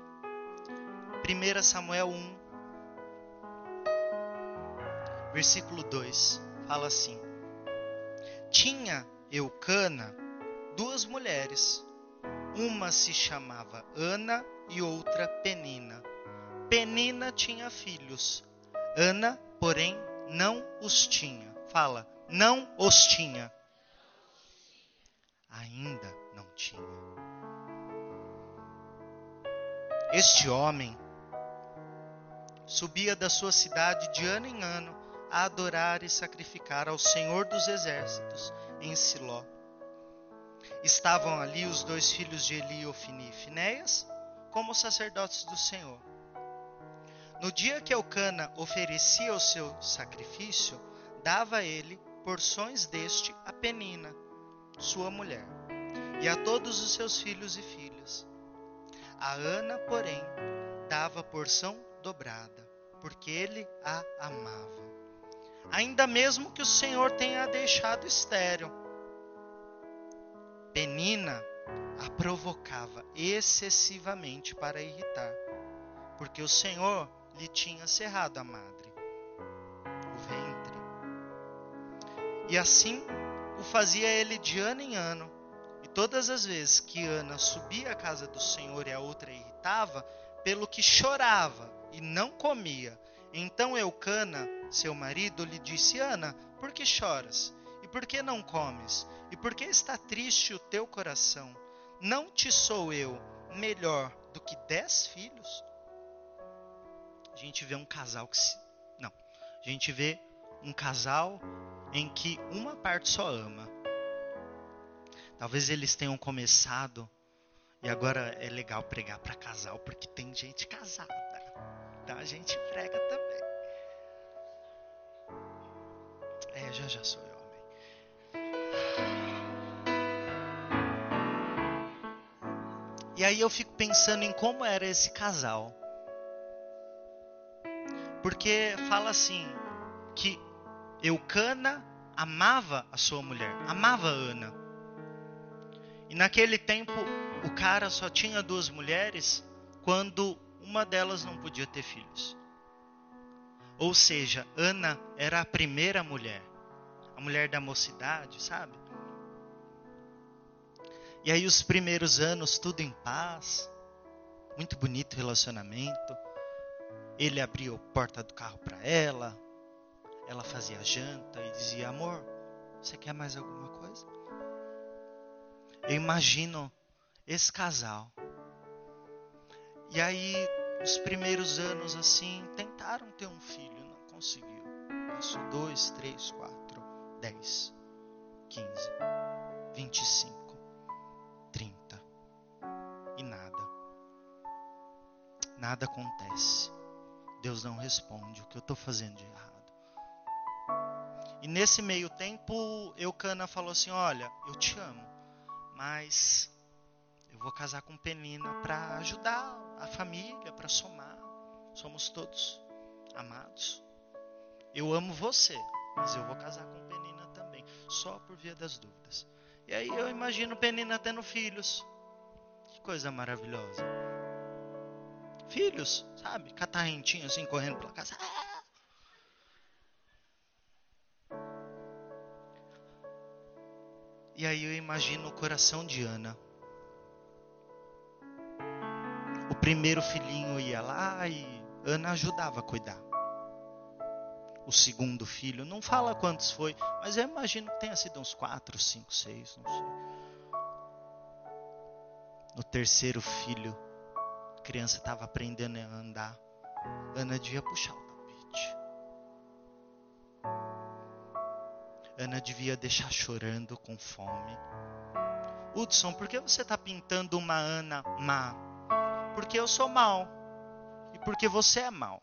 1 Samuel 1, versículo 2, fala assim: Tinha Eucana duas mulheres, uma se chamava Ana e outra Penina. Penina tinha filhos, Ana, porém, não os tinha. Fala, não os tinha. Ainda não tinha. Este homem subia da sua cidade de ano em ano a adorar e sacrificar ao Senhor dos Exércitos em Siló. Estavam ali os dois filhos de Eli, Ofini e Finéias, como sacerdotes do Senhor. No dia que Elcana oferecia o seu sacrifício, dava ele porções deste a Penina, sua mulher, e a todos os seus filhos e filhas. A Ana, porém, dava porção dobrada, porque ele a amava. Ainda mesmo que o Senhor tenha a deixado estéril. Penina a provocava excessivamente para irritar, porque o Senhor lhe tinha cerrado a madre E assim o fazia ele de ano em ano. E todas as vezes que Ana subia à casa do Senhor e a outra irritava, pelo que chorava e não comia. Então Eucana, seu marido, lhe disse: Ana, por que choras? E por que não comes? E por que está triste o teu coração? Não te sou eu melhor do que dez filhos? A gente vê um casal que se. Não. A gente vê um casal em que uma parte só ama. Talvez eles tenham começado e agora é legal pregar para casal porque tem gente casada. Então a gente prega também. É, já já sou eu, E aí eu fico pensando em como era esse casal. Porque fala assim que Eucana amava a sua mulher, amava Ana. E naquele tempo, o cara só tinha duas mulheres quando uma delas não podia ter filhos. Ou seja, Ana era a primeira mulher, a mulher da mocidade, sabe? E aí os primeiros anos tudo em paz, muito bonito relacionamento. Ele abriu a porta do carro para ela, ela fazia janta e dizia: Amor, você quer mais alguma coisa? Eu imagino esse casal. E aí, os primeiros anos assim, tentaram ter um filho, não conseguiu. Passou dois, três, quatro, dez, quinze, vinte e cinco, Nada acontece. Deus não responde. O que eu estou fazendo de errado? E nesse meio tempo, Eucana falou assim: Olha, eu te amo, mas vou casar com Penina para ajudar a família, para somar. Somos todos amados. Eu amo você, mas eu vou casar com Penina também, só por via das dúvidas. E aí eu imagino Penina tendo filhos. Que coisa maravilhosa. Filhos, sabe? Catarrentinho assim, correndo pela casa. E aí eu imagino o coração de Ana. O primeiro filhinho ia lá e Ana ajudava a cuidar. O segundo filho, não fala quantos foi, mas eu imagino que tenha sido uns quatro, cinco, seis, não sei. No terceiro filho, criança estava aprendendo a andar. Ana devia puxar o tapete. Ana devia deixar chorando com fome. Hudson, por que você está pintando uma Ana má? Porque eu sou mal. E porque você é mal.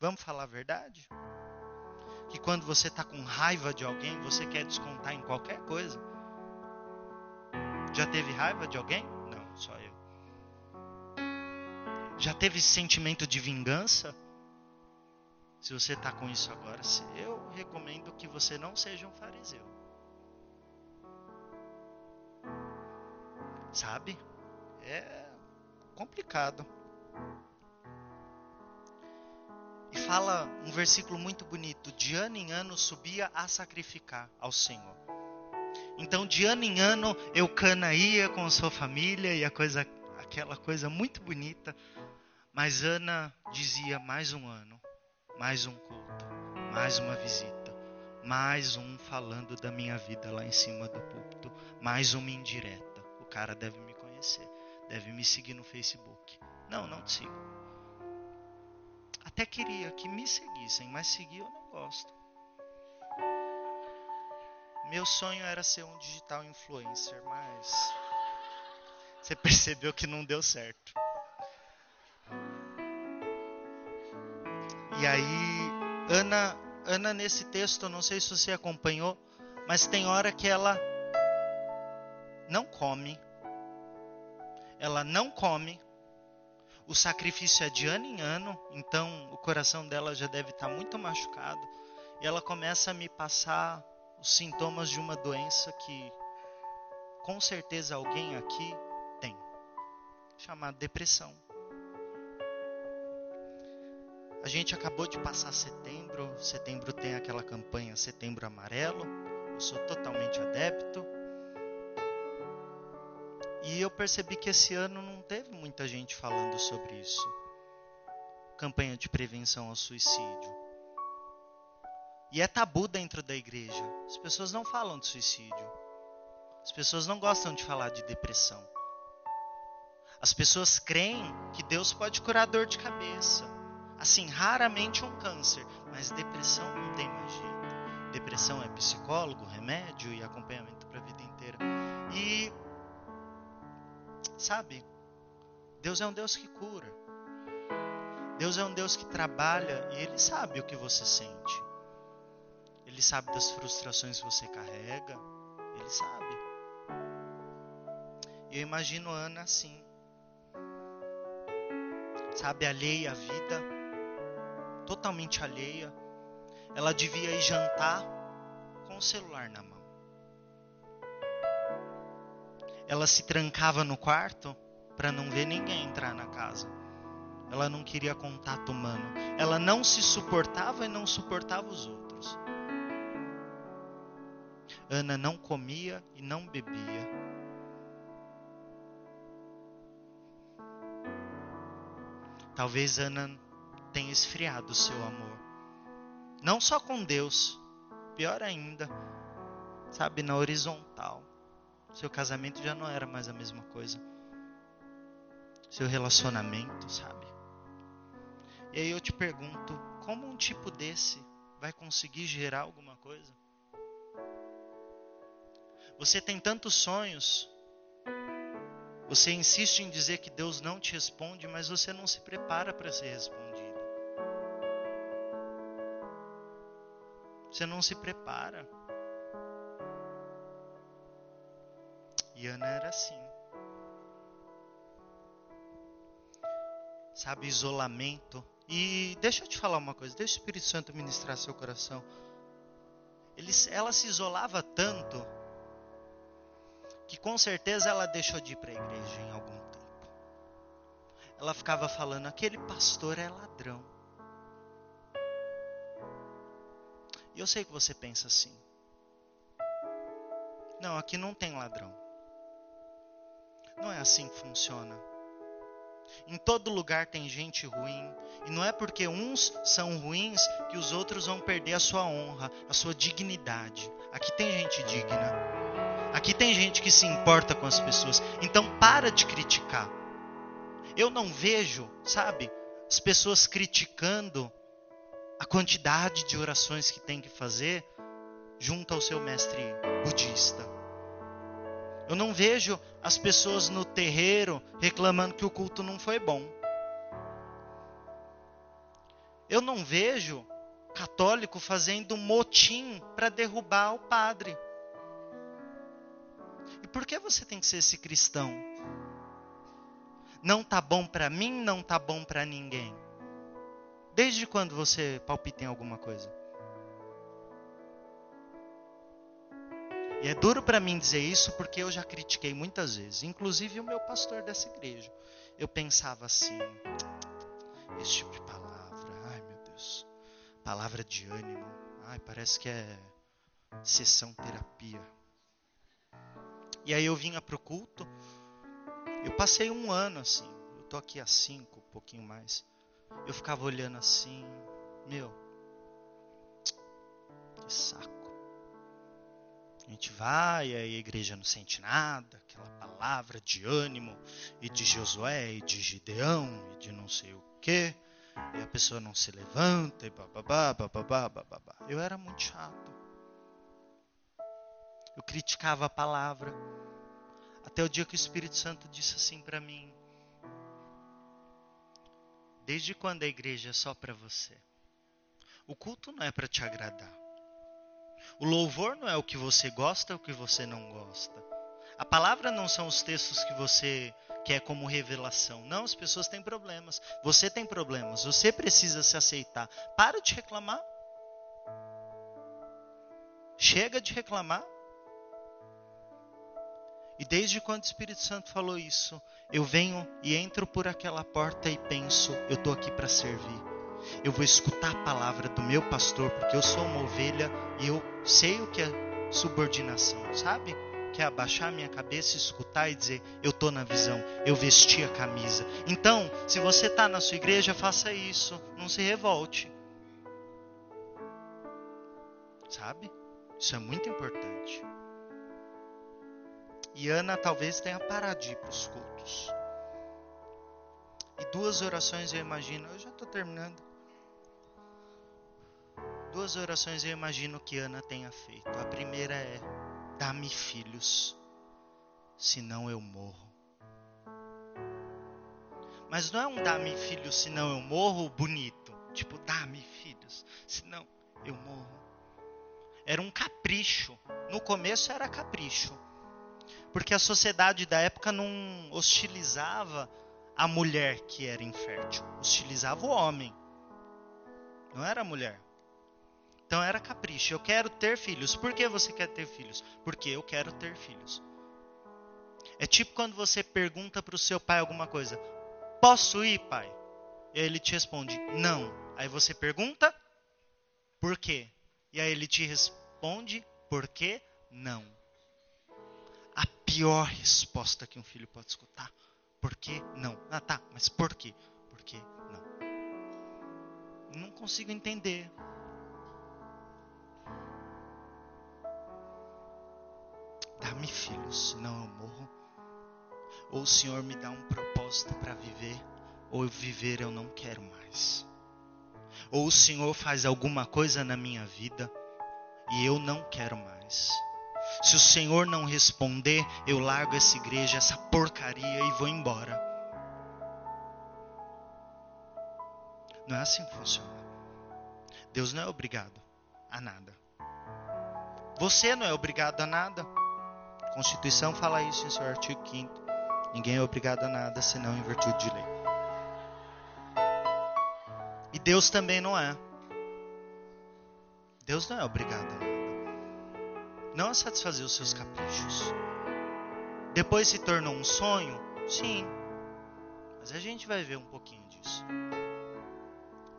Vamos falar a verdade? Que quando você está com raiva de alguém, você quer descontar em qualquer coisa. Já teve raiva de alguém? Não, só eu. Já teve sentimento de vingança? Se você está com isso agora, eu recomendo que você não seja um fariseu. Sabe? É complicado. E fala um versículo muito bonito: de ano em ano subia a sacrificar ao Senhor. Então, de ano em ano, Eucana ia com sua família e a coisa, aquela coisa muito bonita. Mas Ana dizia: mais um ano, mais um culto, mais uma visita, mais um falando da minha vida lá em cima do púlpito, mais uma indireta. O cara deve me conhecer, deve me seguir no Facebook. Não, não te sigo. Até queria que me seguissem, mas seguir eu não gosto. Meu sonho era ser um digital influencer, mas você (laughs) percebeu que não deu certo. E aí, Ana, Ana nesse texto, não sei se você acompanhou, mas tem hora que ela não come. Ela não come. O sacrifício é de ano em ano, então o coração dela já deve estar muito machucado. E ela começa a me passar os sintomas de uma doença que com certeza alguém aqui tem, chamada depressão. A gente acabou de passar setembro. Setembro tem aquela campanha Setembro Amarelo. Eu sou totalmente adepto. E eu percebi que esse ano não teve muita gente falando sobre isso. Campanha de prevenção ao suicídio. E é tabu dentro da igreja. As pessoas não falam de suicídio. As pessoas não gostam de falar de depressão. As pessoas creem que Deus pode curar dor de cabeça. Assim, raramente um câncer, mas depressão não tem mais jeito. Depressão é psicólogo, remédio e acompanhamento para a vida inteira. E sabe, Deus é um Deus que cura. Deus é um Deus que trabalha e ele sabe o que você sente. Ele sabe das frustrações que você carrega, ele sabe. Eu imagino Ana assim, sabe, alheia à vida totalmente alheia. Ela devia ir jantar com o celular na mão. Ela se trancava no quarto para não ver ninguém entrar na casa. Ela não queria contato humano. Ela não se suportava e não suportava os outros. Ana não comia e não bebia. Talvez Ana tem esfriado o seu amor. Não só com Deus, pior ainda, sabe, na horizontal. Seu casamento já não era mais a mesma coisa. Seu relacionamento, sabe? E aí eu te pergunto, como um tipo desse vai conseguir gerar alguma coisa? Você tem tantos sonhos, você insiste em dizer que Deus não te responde, mas você não se prepara para ser respondido. Você não se prepara. E Ana era assim. Sabe, isolamento. E deixa eu te falar uma coisa, deixa o Espírito Santo ministrar seu coração. Ele, ela se isolava tanto que com certeza ela deixou de ir para a igreja em algum tempo. Ela ficava falando: aquele pastor é ladrão. E eu sei que você pensa assim. Não, aqui não tem ladrão. Não é assim que funciona. Em todo lugar tem gente ruim. E não é porque uns são ruins que os outros vão perder a sua honra, a sua dignidade. Aqui tem gente digna. Aqui tem gente que se importa com as pessoas. Então para de criticar. Eu não vejo, sabe, as pessoas criticando a quantidade de orações que tem que fazer junto ao seu mestre budista. Eu não vejo as pessoas no terreiro reclamando que o culto não foi bom. Eu não vejo católico fazendo motim para derrubar o padre. E por que você tem que ser esse cristão? Não tá bom para mim, não tá bom para ninguém. Desde quando você palpita em alguma coisa? E é duro para mim dizer isso porque eu já critiquei muitas vezes, inclusive o meu pastor dessa igreja. Eu pensava assim: esse tipo de palavra, ai meu Deus, palavra de ânimo, ai parece que é sessão terapia. E aí eu vinha pro culto, eu passei um ano assim, eu tô aqui há cinco, um pouquinho mais. Eu ficava olhando assim, meu, que saco. A gente vai, e a igreja não sente nada, aquela palavra de ânimo, e de Josué, e de Gideão, e de não sei o quê, e a pessoa não se levanta, e bababá, bababá, bababá. Eu era muito chato. Eu criticava a palavra. Até o dia que o Espírito Santo disse assim para mim: Desde quando a igreja é só para você? O culto não é para te agradar. O louvor não é o que você gosta ou o que você não gosta. A palavra não são os textos que você quer como revelação. Não, as pessoas têm problemas. Você tem problemas. Você precisa se aceitar. Para de reclamar. Chega de reclamar. E desde quando o Espírito Santo falou isso, eu venho e entro por aquela porta e penso: eu estou aqui para servir eu vou escutar a palavra do meu pastor, porque eu sou uma ovelha e eu sei o que é subordinação, sabe? Que é abaixar minha cabeça, escutar e dizer: Eu estou na visão, eu vesti a camisa. Então, se você está na sua igreja, faça isso, não se revolte. Sabe? Isso é muito importante. E Ana talvez tenha parado de ir para os cultos. E duas orações eu imagino, eu já estou terminando duas orações eu imagino que Ana tenha feito. A primeira é: dá-me filhos, senão eu morro. Mas não é um dá-me filhos, senão eu morro bonito. Tipo, dá-me filhos, senão eu morro. Era um capricho. No começo era capricho. Porque a sociedade da época não hostilizava a mulher que era infértil, hostilizava o homem. Não era a mulher. Então era capricho. Eu quero ter filhos. Por que você quer ter filhos? Porque eu quero ter filhos. É tipo quando você pergunta para o seu pai alguma coisa: Posso ir, pai? E aí ele te responde: Não. Aí você pergunta: Por quê? E aí ele te responde: Por que não? Pior resposta que um filho pode escutar: Por que não? Ah, tá, mas por quê? Por que não? Não consigo entender. Dá-me filhos, senão eu morro. Ou o Senhor me dá um propósito para viver, ou viver eu não quero mais. Ou o Senhor faz alguma coisa na minha vida e eu não quero mais. Se o Senhor não responder, eu largo essa igreja, essa porcaria e vou embora. Não é assim que funciona. Deus não é obrigado a nada. Você não é obrigado a nada. Constituição fala isso em seu artigo 5 Ninguém é obrigado a nada senão em virtude de lei. E Deus também não é. Deus não é obrigado a nada. Não a satisfazer os seus caprichos. Depois se tornou um sonho? Sim. Mas a gente vai ver um pouquinho disso.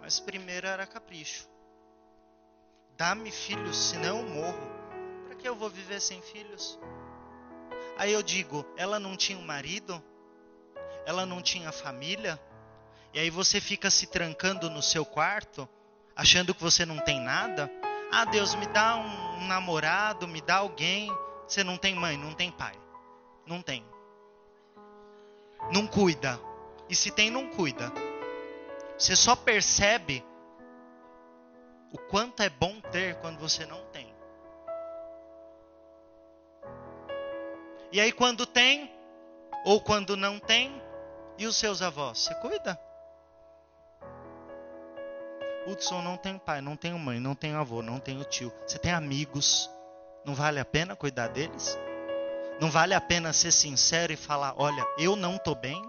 Mas primeiro era capricho. Dá-me filhos, senão eu morro. Para que eu vou viver sem filhos? Aí eu digo, ela não tinha um marido? Ela não tinha família? E aí você fica se trancando no seu quarto, achando que você não tem nada? Ah, Deus, me dá um, namorado, me dá alguém. Você não tem mãe, não tem pai. Não tem. Não cuida. E se tem, não cuida. Você só percebe o quanto é bom ter quando você não tem. E aí, quando tem, ou quando não tem, e os seus avós? Você cuida? Hudson não tem pai, não tem mãe, não tem avô, não tem tio. Você tem amigos. Não vale a pena cuidar deles? Não vale a pena ser sincero e falar: olha, eu não estou bem?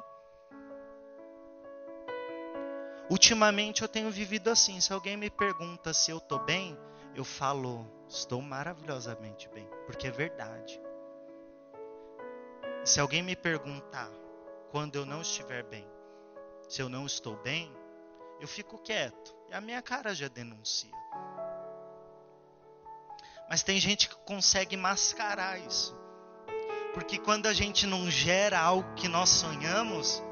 Ultimamente eu tenho vivido assim. Se alguém me pergunta se eu estou bem, eu falo: estou maravilhosamente bem, porque é verdade. Se alguém me perguntar quando eu não estiver bem, se eu não estou bem, eu fico quieto. E a minha cara já denuncia. Mas tem gente que consegue mascarar isso. Porque quando a gente não gera algo que nós sonhamos,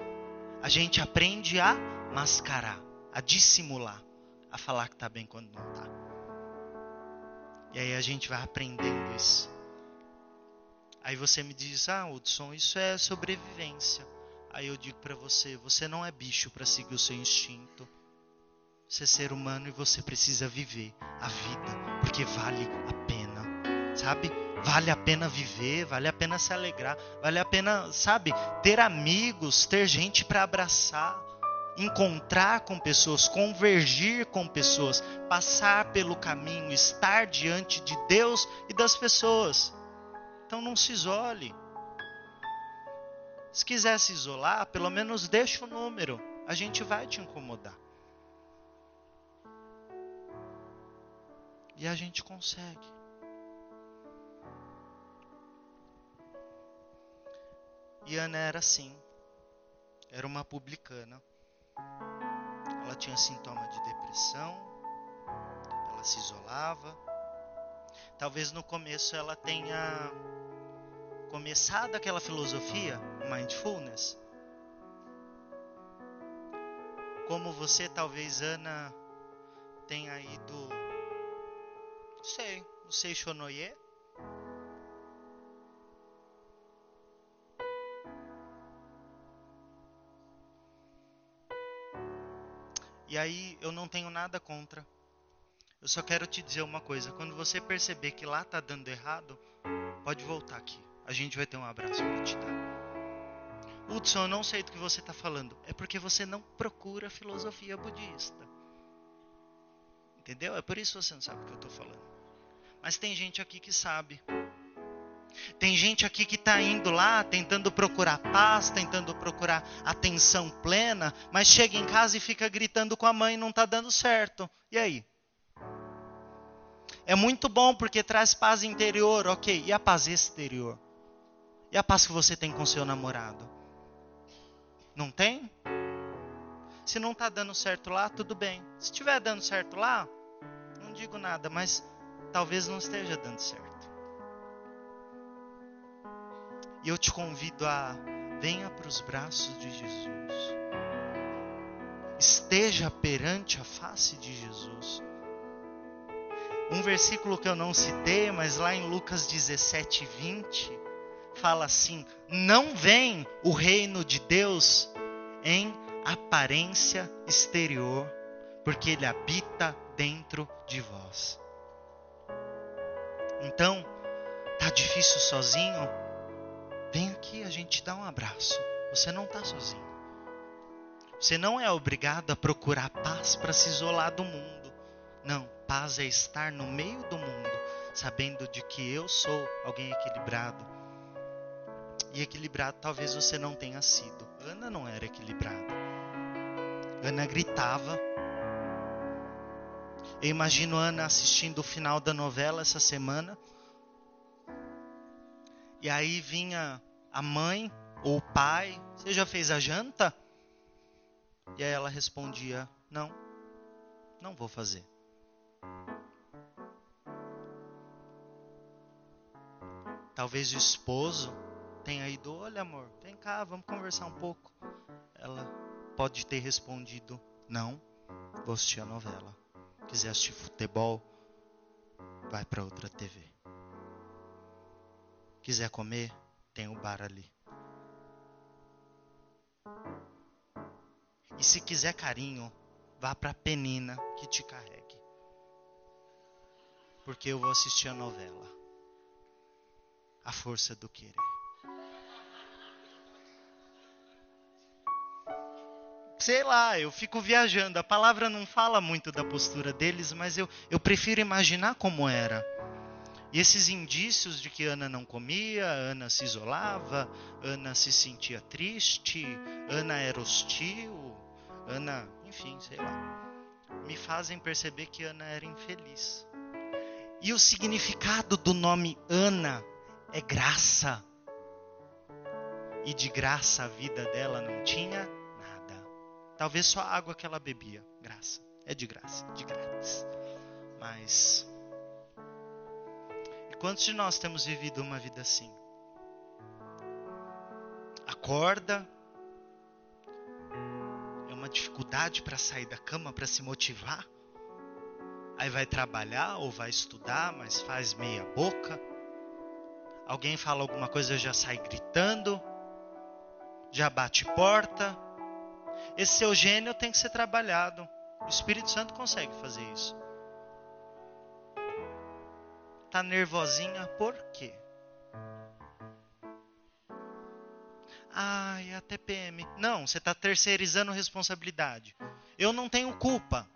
a gente aprende a mascarar, a dissimular, a falar que está bem quando não está. E aí a gente vai aprendendo isso. Aí você me diz: "Ah, Hudson, isso é sobrevivência". Aí eu digo para você: você não é bicho para seguir o seu instinto. Você é ser humano e você precisa viver a vida, porque vale a pena. Sabe? Vale a pena viver, vale a pena se alegrar, vale a pena, sabe, ter amigos, ter gente para abraçar, encontrar com pessoas, convergir com pessoas, passar pelo caminho, estar diante de Deus e das pessoas. Então não se isole. Se quiser se isolar, pelo menos deixa o número. A gente vai te incomodar. E a gente consegue. E Ana era assim. Era uma publicana. Ela tinha sintoma de depressão. Ela se isolava. Talvez no começo ela tenha começado aquela filosofia, mindfulness. Como você, talvez, Ana, tenha ido, sei, no Seixonoye. E aí eu não tenho nada contra. Eu só quero te dizer uma coisa: quando você perceber que lá está dando errado, pode voltar aqui. A gente vai ter um abraço para te dar. Hudson, eu não sei do que você está falando. É porque você não procura filosofia budista. Entendeu? É por isso que você não sabe o que eu estou falando. Mas tem gente aqui que sabe. Tem gente aqui que está indo lá tentando procurar paz, tentando procurar atenção plena, mas chega em casa e fica gritando com a mãe não está dando certo. E aí? É muito bom porque traz paz interior, ok. E a paz exterior? E a paz que você tem com seu namorado? Não tem? Se não está dando certo lá, tudo bem. Se estiver dando certo lá, não digo nada, mas talvez não esteja dando certo. E eu te convido a venha para os braços de Jesus. Esteja perante a face de Jesus. Um versículo que eu não citei, mas lá em Lucas 17, 20, fala assim: Não vem o reino de Deus em aparência exterior, porque ele habita dentro de vós. Então, tá difícil sozinho? Vem aqui, a gente dá um abraço. Você não está sozinho. Você não é obrigado a procurar paz para se isolar do mundo. Não, Paz é estar no meio do mundo, sabendo de que eu sou alguém equilibrado, E equilibrado talvez você não tenha sido. Ana não era equilibrada. Ana gritava. Eu imagino Ana assistindo o final da novela essa semana. E aí vinha a mãe ou o pai: Você já fez a janta? E aí ela respondia: Não, não vou fazer. Talvez o esposo tenha ido: Olha, amor, vem cá, vamos conversar um pouco. Ela pode ter respondido: Não, vou assistir a novela. Quiser assistir futebol, vai para outra TV. Quiser comer, tem o bar ali. E se quiser carinho, vá para a Penina que te carregue. Porque eu vou assistir a novela a força do querer. Sei lá, eu fico viajando. A palavra não fala muito da postura deles, mas eu, eu prefiro imaginar como era. E esses indícios de que Ana não comia, Ana se isolava, Ana se sentia triste, Ana era hostil, Ana, enfim, sei lá, me fazem perceber que Ana era infeliz. E o significado do nome Ana é graça. E de graça a vida dela não tinha. Talvez só a água que ela bebia. Graça. É de graça, de grátis. Mas. E quantos de nós temos vivido uma vida assim? Acorda. É uma dificuldade para sair da cama, para se motivar. Aí vai trabalhar ou vai estudar, mas faz meia boca Alguém fala alguma coisa, já sai gritando, já bate porta. Esse seu gênio tem que ser trabalhado. O Espírito Santo consegue fazer isso. Tá nervosinha por quê? Ai, a TPM. Não, você está terceirizando responsabilidade. Eu não tenho culpa.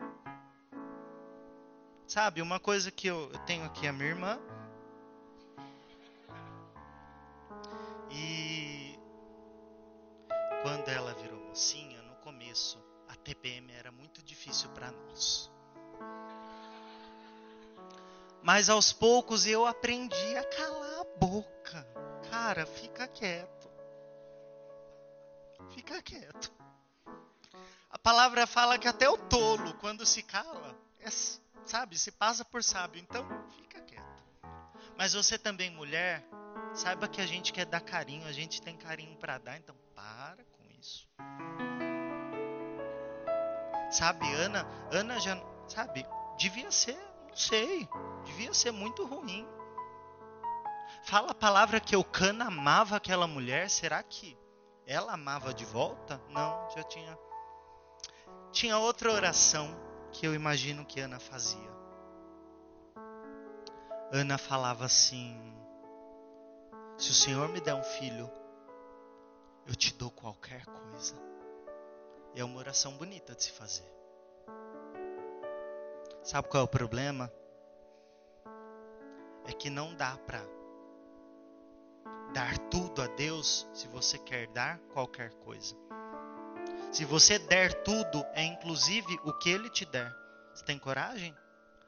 Sabe, uma coisa que eu, eu tenho aqui a minha irmã, E quando ela virou mocinha, a TPM era muito difícil para nós. Mas aos poucos eu aprendi a calar a boca. Cara, fica quieto. Fica quieto. A palavra fala que até o tolo, quando se cala, é, sabe, se passa por sábio. Então, fica quieto. Mas você também, mulher, Saiba que a gente quer dar carinho, a gente tem carinho para dar, então para com isso. Sabe, Ana, Ana já, sabe, devia ser, não sei, devia ser muito ruim. Fala a palavra que Eucana amava aquela mulher, será que ela amava de volta? Não, já tinha. Tinha outra oração que eu imagino que Ana fazia. Ana falava assim: se o Senhor me der um filho, eu te dou qualquer coisa. É uma oração bonita de se fazer. Sabe qual é o problema? É que não dá para dar tudo a Deus se você quer dar qualquer coisa. Se você der tudo, é inclusive o que ele te der. Você tem coragem?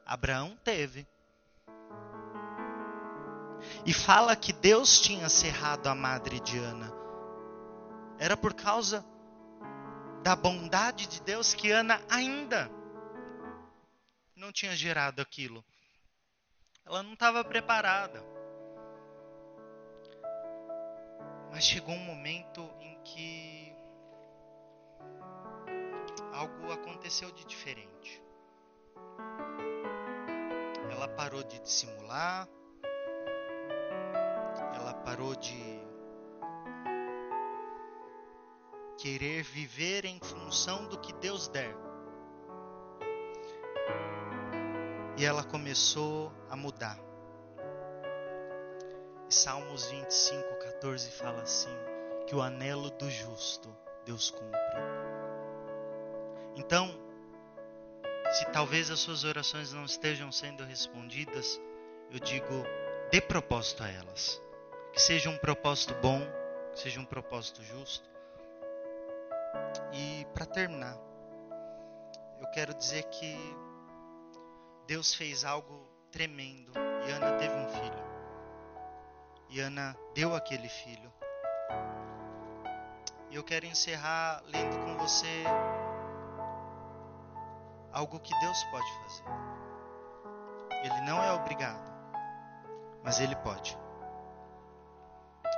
Abraão teve e fala que Deus tinha cerrado a madre de Ana. Era por causa da bondade de Deus que Ana ainda não tinha gerado aquilo. Ela não estava preparada. Mas chegou um momento em que algo aconteceu de diferente. Ela parou de dissimular parou de querer viver em função do que Deus der. E ela começou a mudar. E Salmos 25, 14 fala assim: que o anelo do justo Deus cumpre. Então, se talvez as suas orações não estejam sendo respondidas, eu digo, dê propósito a elas que seja um propósito bom, que seja um propósito justo. E para terminar, eu quero dizer que Deus fez algo tremendo e Ana teve um filho. E Ana deu aquele filho. E eu quero encerrar lendo com você algo que Deus pode fazer. Ele não é obrigado, mas ele pode.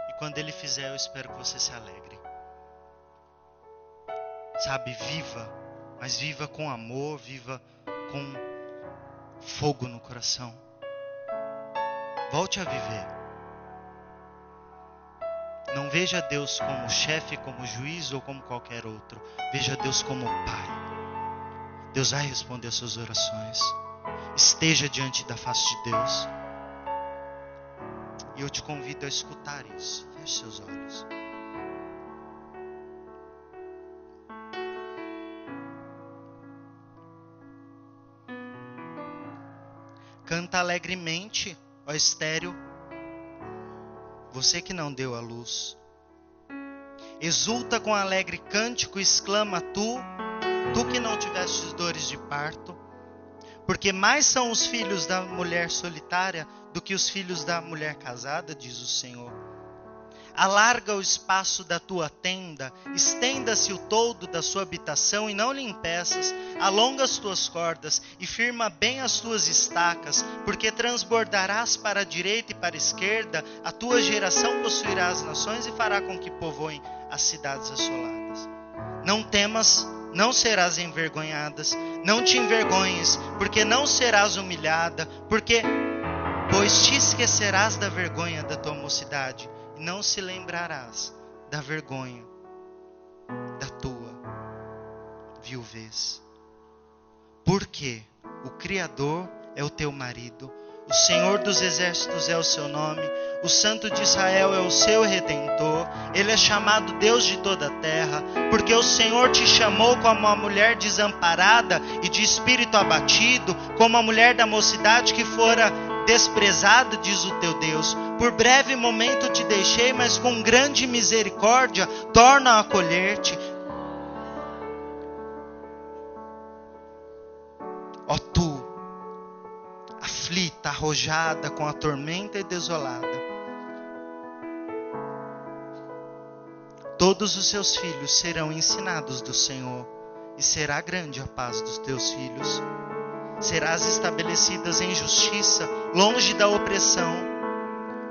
E quando ele fizer, eu espero que você se alegre. Sabe, viva, mas viva com amor, viva com fogo no coração. Volte a viver. Não veja Deus como chefe, como juiz ou como qualquer outro. Veja Deus como Pai. Deus vai responder as suas orações. Esteja diante da face de Deus. E eu te convido a escutar isso. Feche seus olhos. Canta alegremente, ó estéreo, você que não deu a luz. Exulta com alegre cântico, exclama tu, tu que não tivestes dores de parto, porque mais são os filhos da mulher solitária do que os filhos da mulher casada, diz o Senhor. Alarga o espaço da tua tenda, estenda-se o todo da sua habitação e não lhe impeças. Alonga as tuas cordas e firma bem as tuas estacas, porque transbordarás para a direita e para a esquerda, a tua geração possuirá as nações e fará com que povoem as cidades assoladas. Não temas, não serás envergonhadas, não te envergonhes, porque não serás humilhada, porque pois te esquecerás da vergonha da tua mocidade não se lembrarás da vergonha da tua viuvez. Porque o Criador é o teu marido, o Senhor dos exércitos é o seu nome, o Santo de Israel é o seu redentor, ele é chamado Deus de toda a terra, porque o Senhor te chamou como uma mulher desamparada e de espírito abatido, como a mulher da mocidade que fora desprezado, diz o teu Deus. Por breve momento te deixei, mas com grande misericórdia torna a acolher-te. Ó tu, aflita, arrojada com a tormenta e desolada. Todos os seus filhos serão ensinados do Senhor, e será grande a paz dos teus filhos serás estabelecidas em justiça, longe da opressão,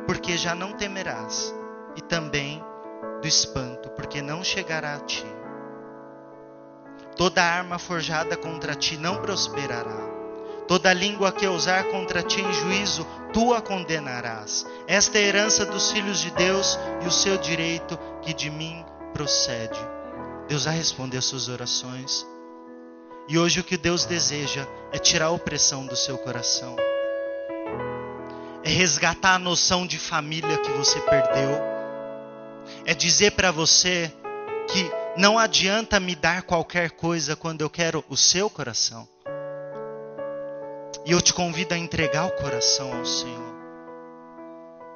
porque já não temerás, e também do espanto, porque não chegará a ti. Toda arma forjada contra ti não prosperará. Toda língua que ousar contra ti em juízo, tu a condenarás. Esta é a herança dos filhos de Deus e o seu direito que de mim procede. Deus vai responder as suas orações. E hoje o que Deus deseja é tirar a opressão do seu coração. É resgatar a noção de família que você perdeu. É dizer para você que não adianta me dar qualquer coisa quando eu quero o seu coração. E eu te convido a entregar o coração ao Senhor.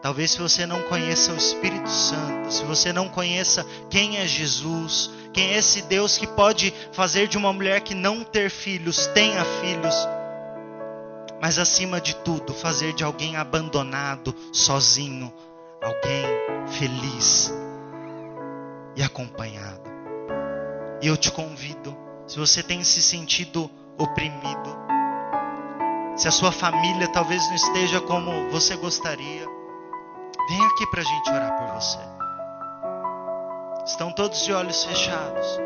Talvez se você não conheça o Espírito Santo, se você não conheça quem é Jesus, quem é esse Deus que pode fazer de uma mulher que não ter filhos, tenha filhos, mas acima de tudo, fazer de alguém abandonado, sozinho, alguém feliz e acompanhado. E eu te convido, se você tem se sentido oprimido, se a sua família talvez não esteja como você gostaria, vem aqui para a gente orar por você. Estão todos de olhos fechados.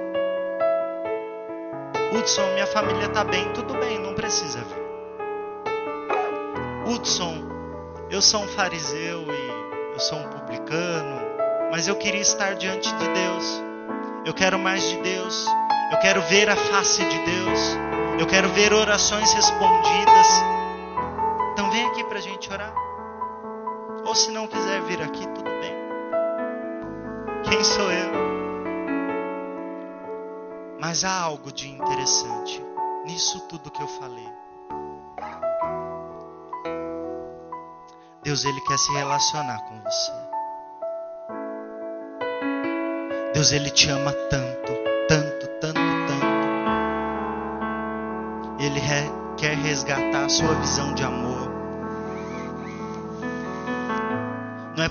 Hudson, minha família está bem, tudo bem, não precisa vir. Hudson, eu sou um fariseu e eu sou um publicano, mas eu queria estar diante de Deus. Eu quero mais de Deus. Eu quero ver a face de Deus. Eu quero ver orações respondidas. Então vem aqui para a gente orar. Ou se não quiser vir aqui, tudo bem. Quem sou eu? Mas há algo de interessante nisso tudo que eu falei. Deus ele quer se relacionar com você. Deus, Ele te ama tanto, tanto, tanto, tanto. Ele quer resgatar a sua visão de amor.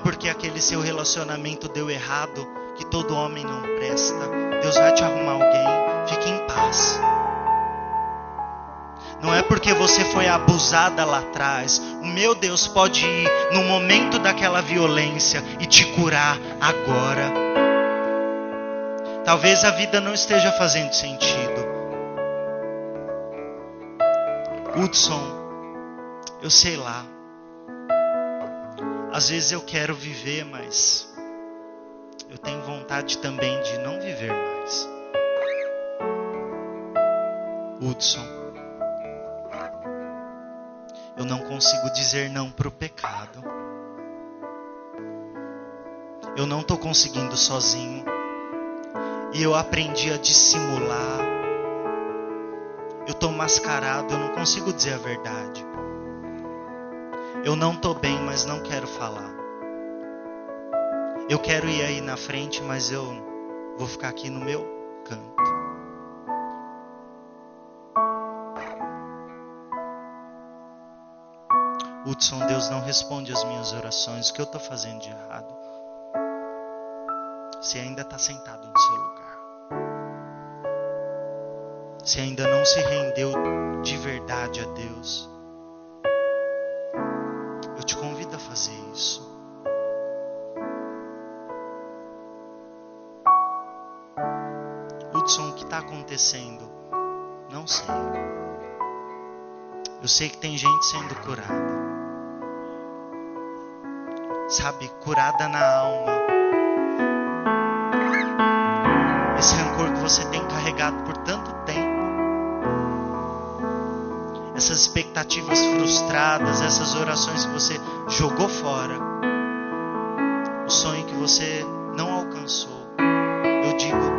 Porque aquele seu relacionamento deu errado que todo homem não presta. Deus vai te arrumar alguém. Fique em paz. Não é porque você foi abusada lá atrás. O meu Deus pode ir no momento daquela violência e te curar agora. Talvez a vida não esteja fazendo sentido. Hudson, eu sei lá. Às vezes eu quero viver, mas eu tenho vontade também de não viver mais. Hudson. Eu não consigo dizer não para o pecado. Eu não estou conseguindo sozinho. E eu aprendi a dissimular. Eu estou mascarado, eu não consigo dizer a verdade. Eu não estou bem, mas não quero falar. Eu quero ir aí na frente, mas eu vou ficar aqui no meu canto. Hudson, Deus não responde as minhas orações. O que eu estou fazendo de errado? Você ainda está sentado no seu lugar. Você ainda não se rendeu de verdade a Deus. Acontecendo? Não sei. Eu sei que tem gente sendo curada sabe, curada na alma. Esse rancor que você tem carregado por tanto tempo. Essas expectativas frustradas, essas orações que você jogou fora. O sonho que você não alcançou. Eu digo,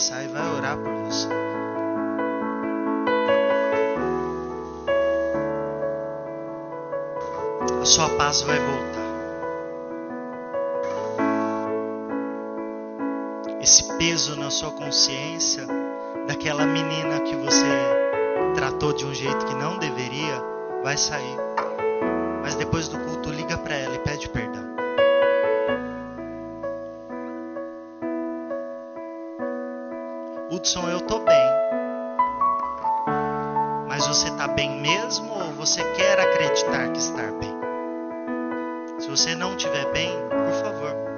abraçar e vai orar por você. A sua paz vai voltar. Esse peso na sua consciência daquela menina que você tratou de um jeito que não deveria vai sair. Mas depois do culto liga para ela e pede perdão. Hudson, eu tô bem. Mas você está bem mesmo ou você quer acreditar que está bem? Se você não estiver bem, por favor,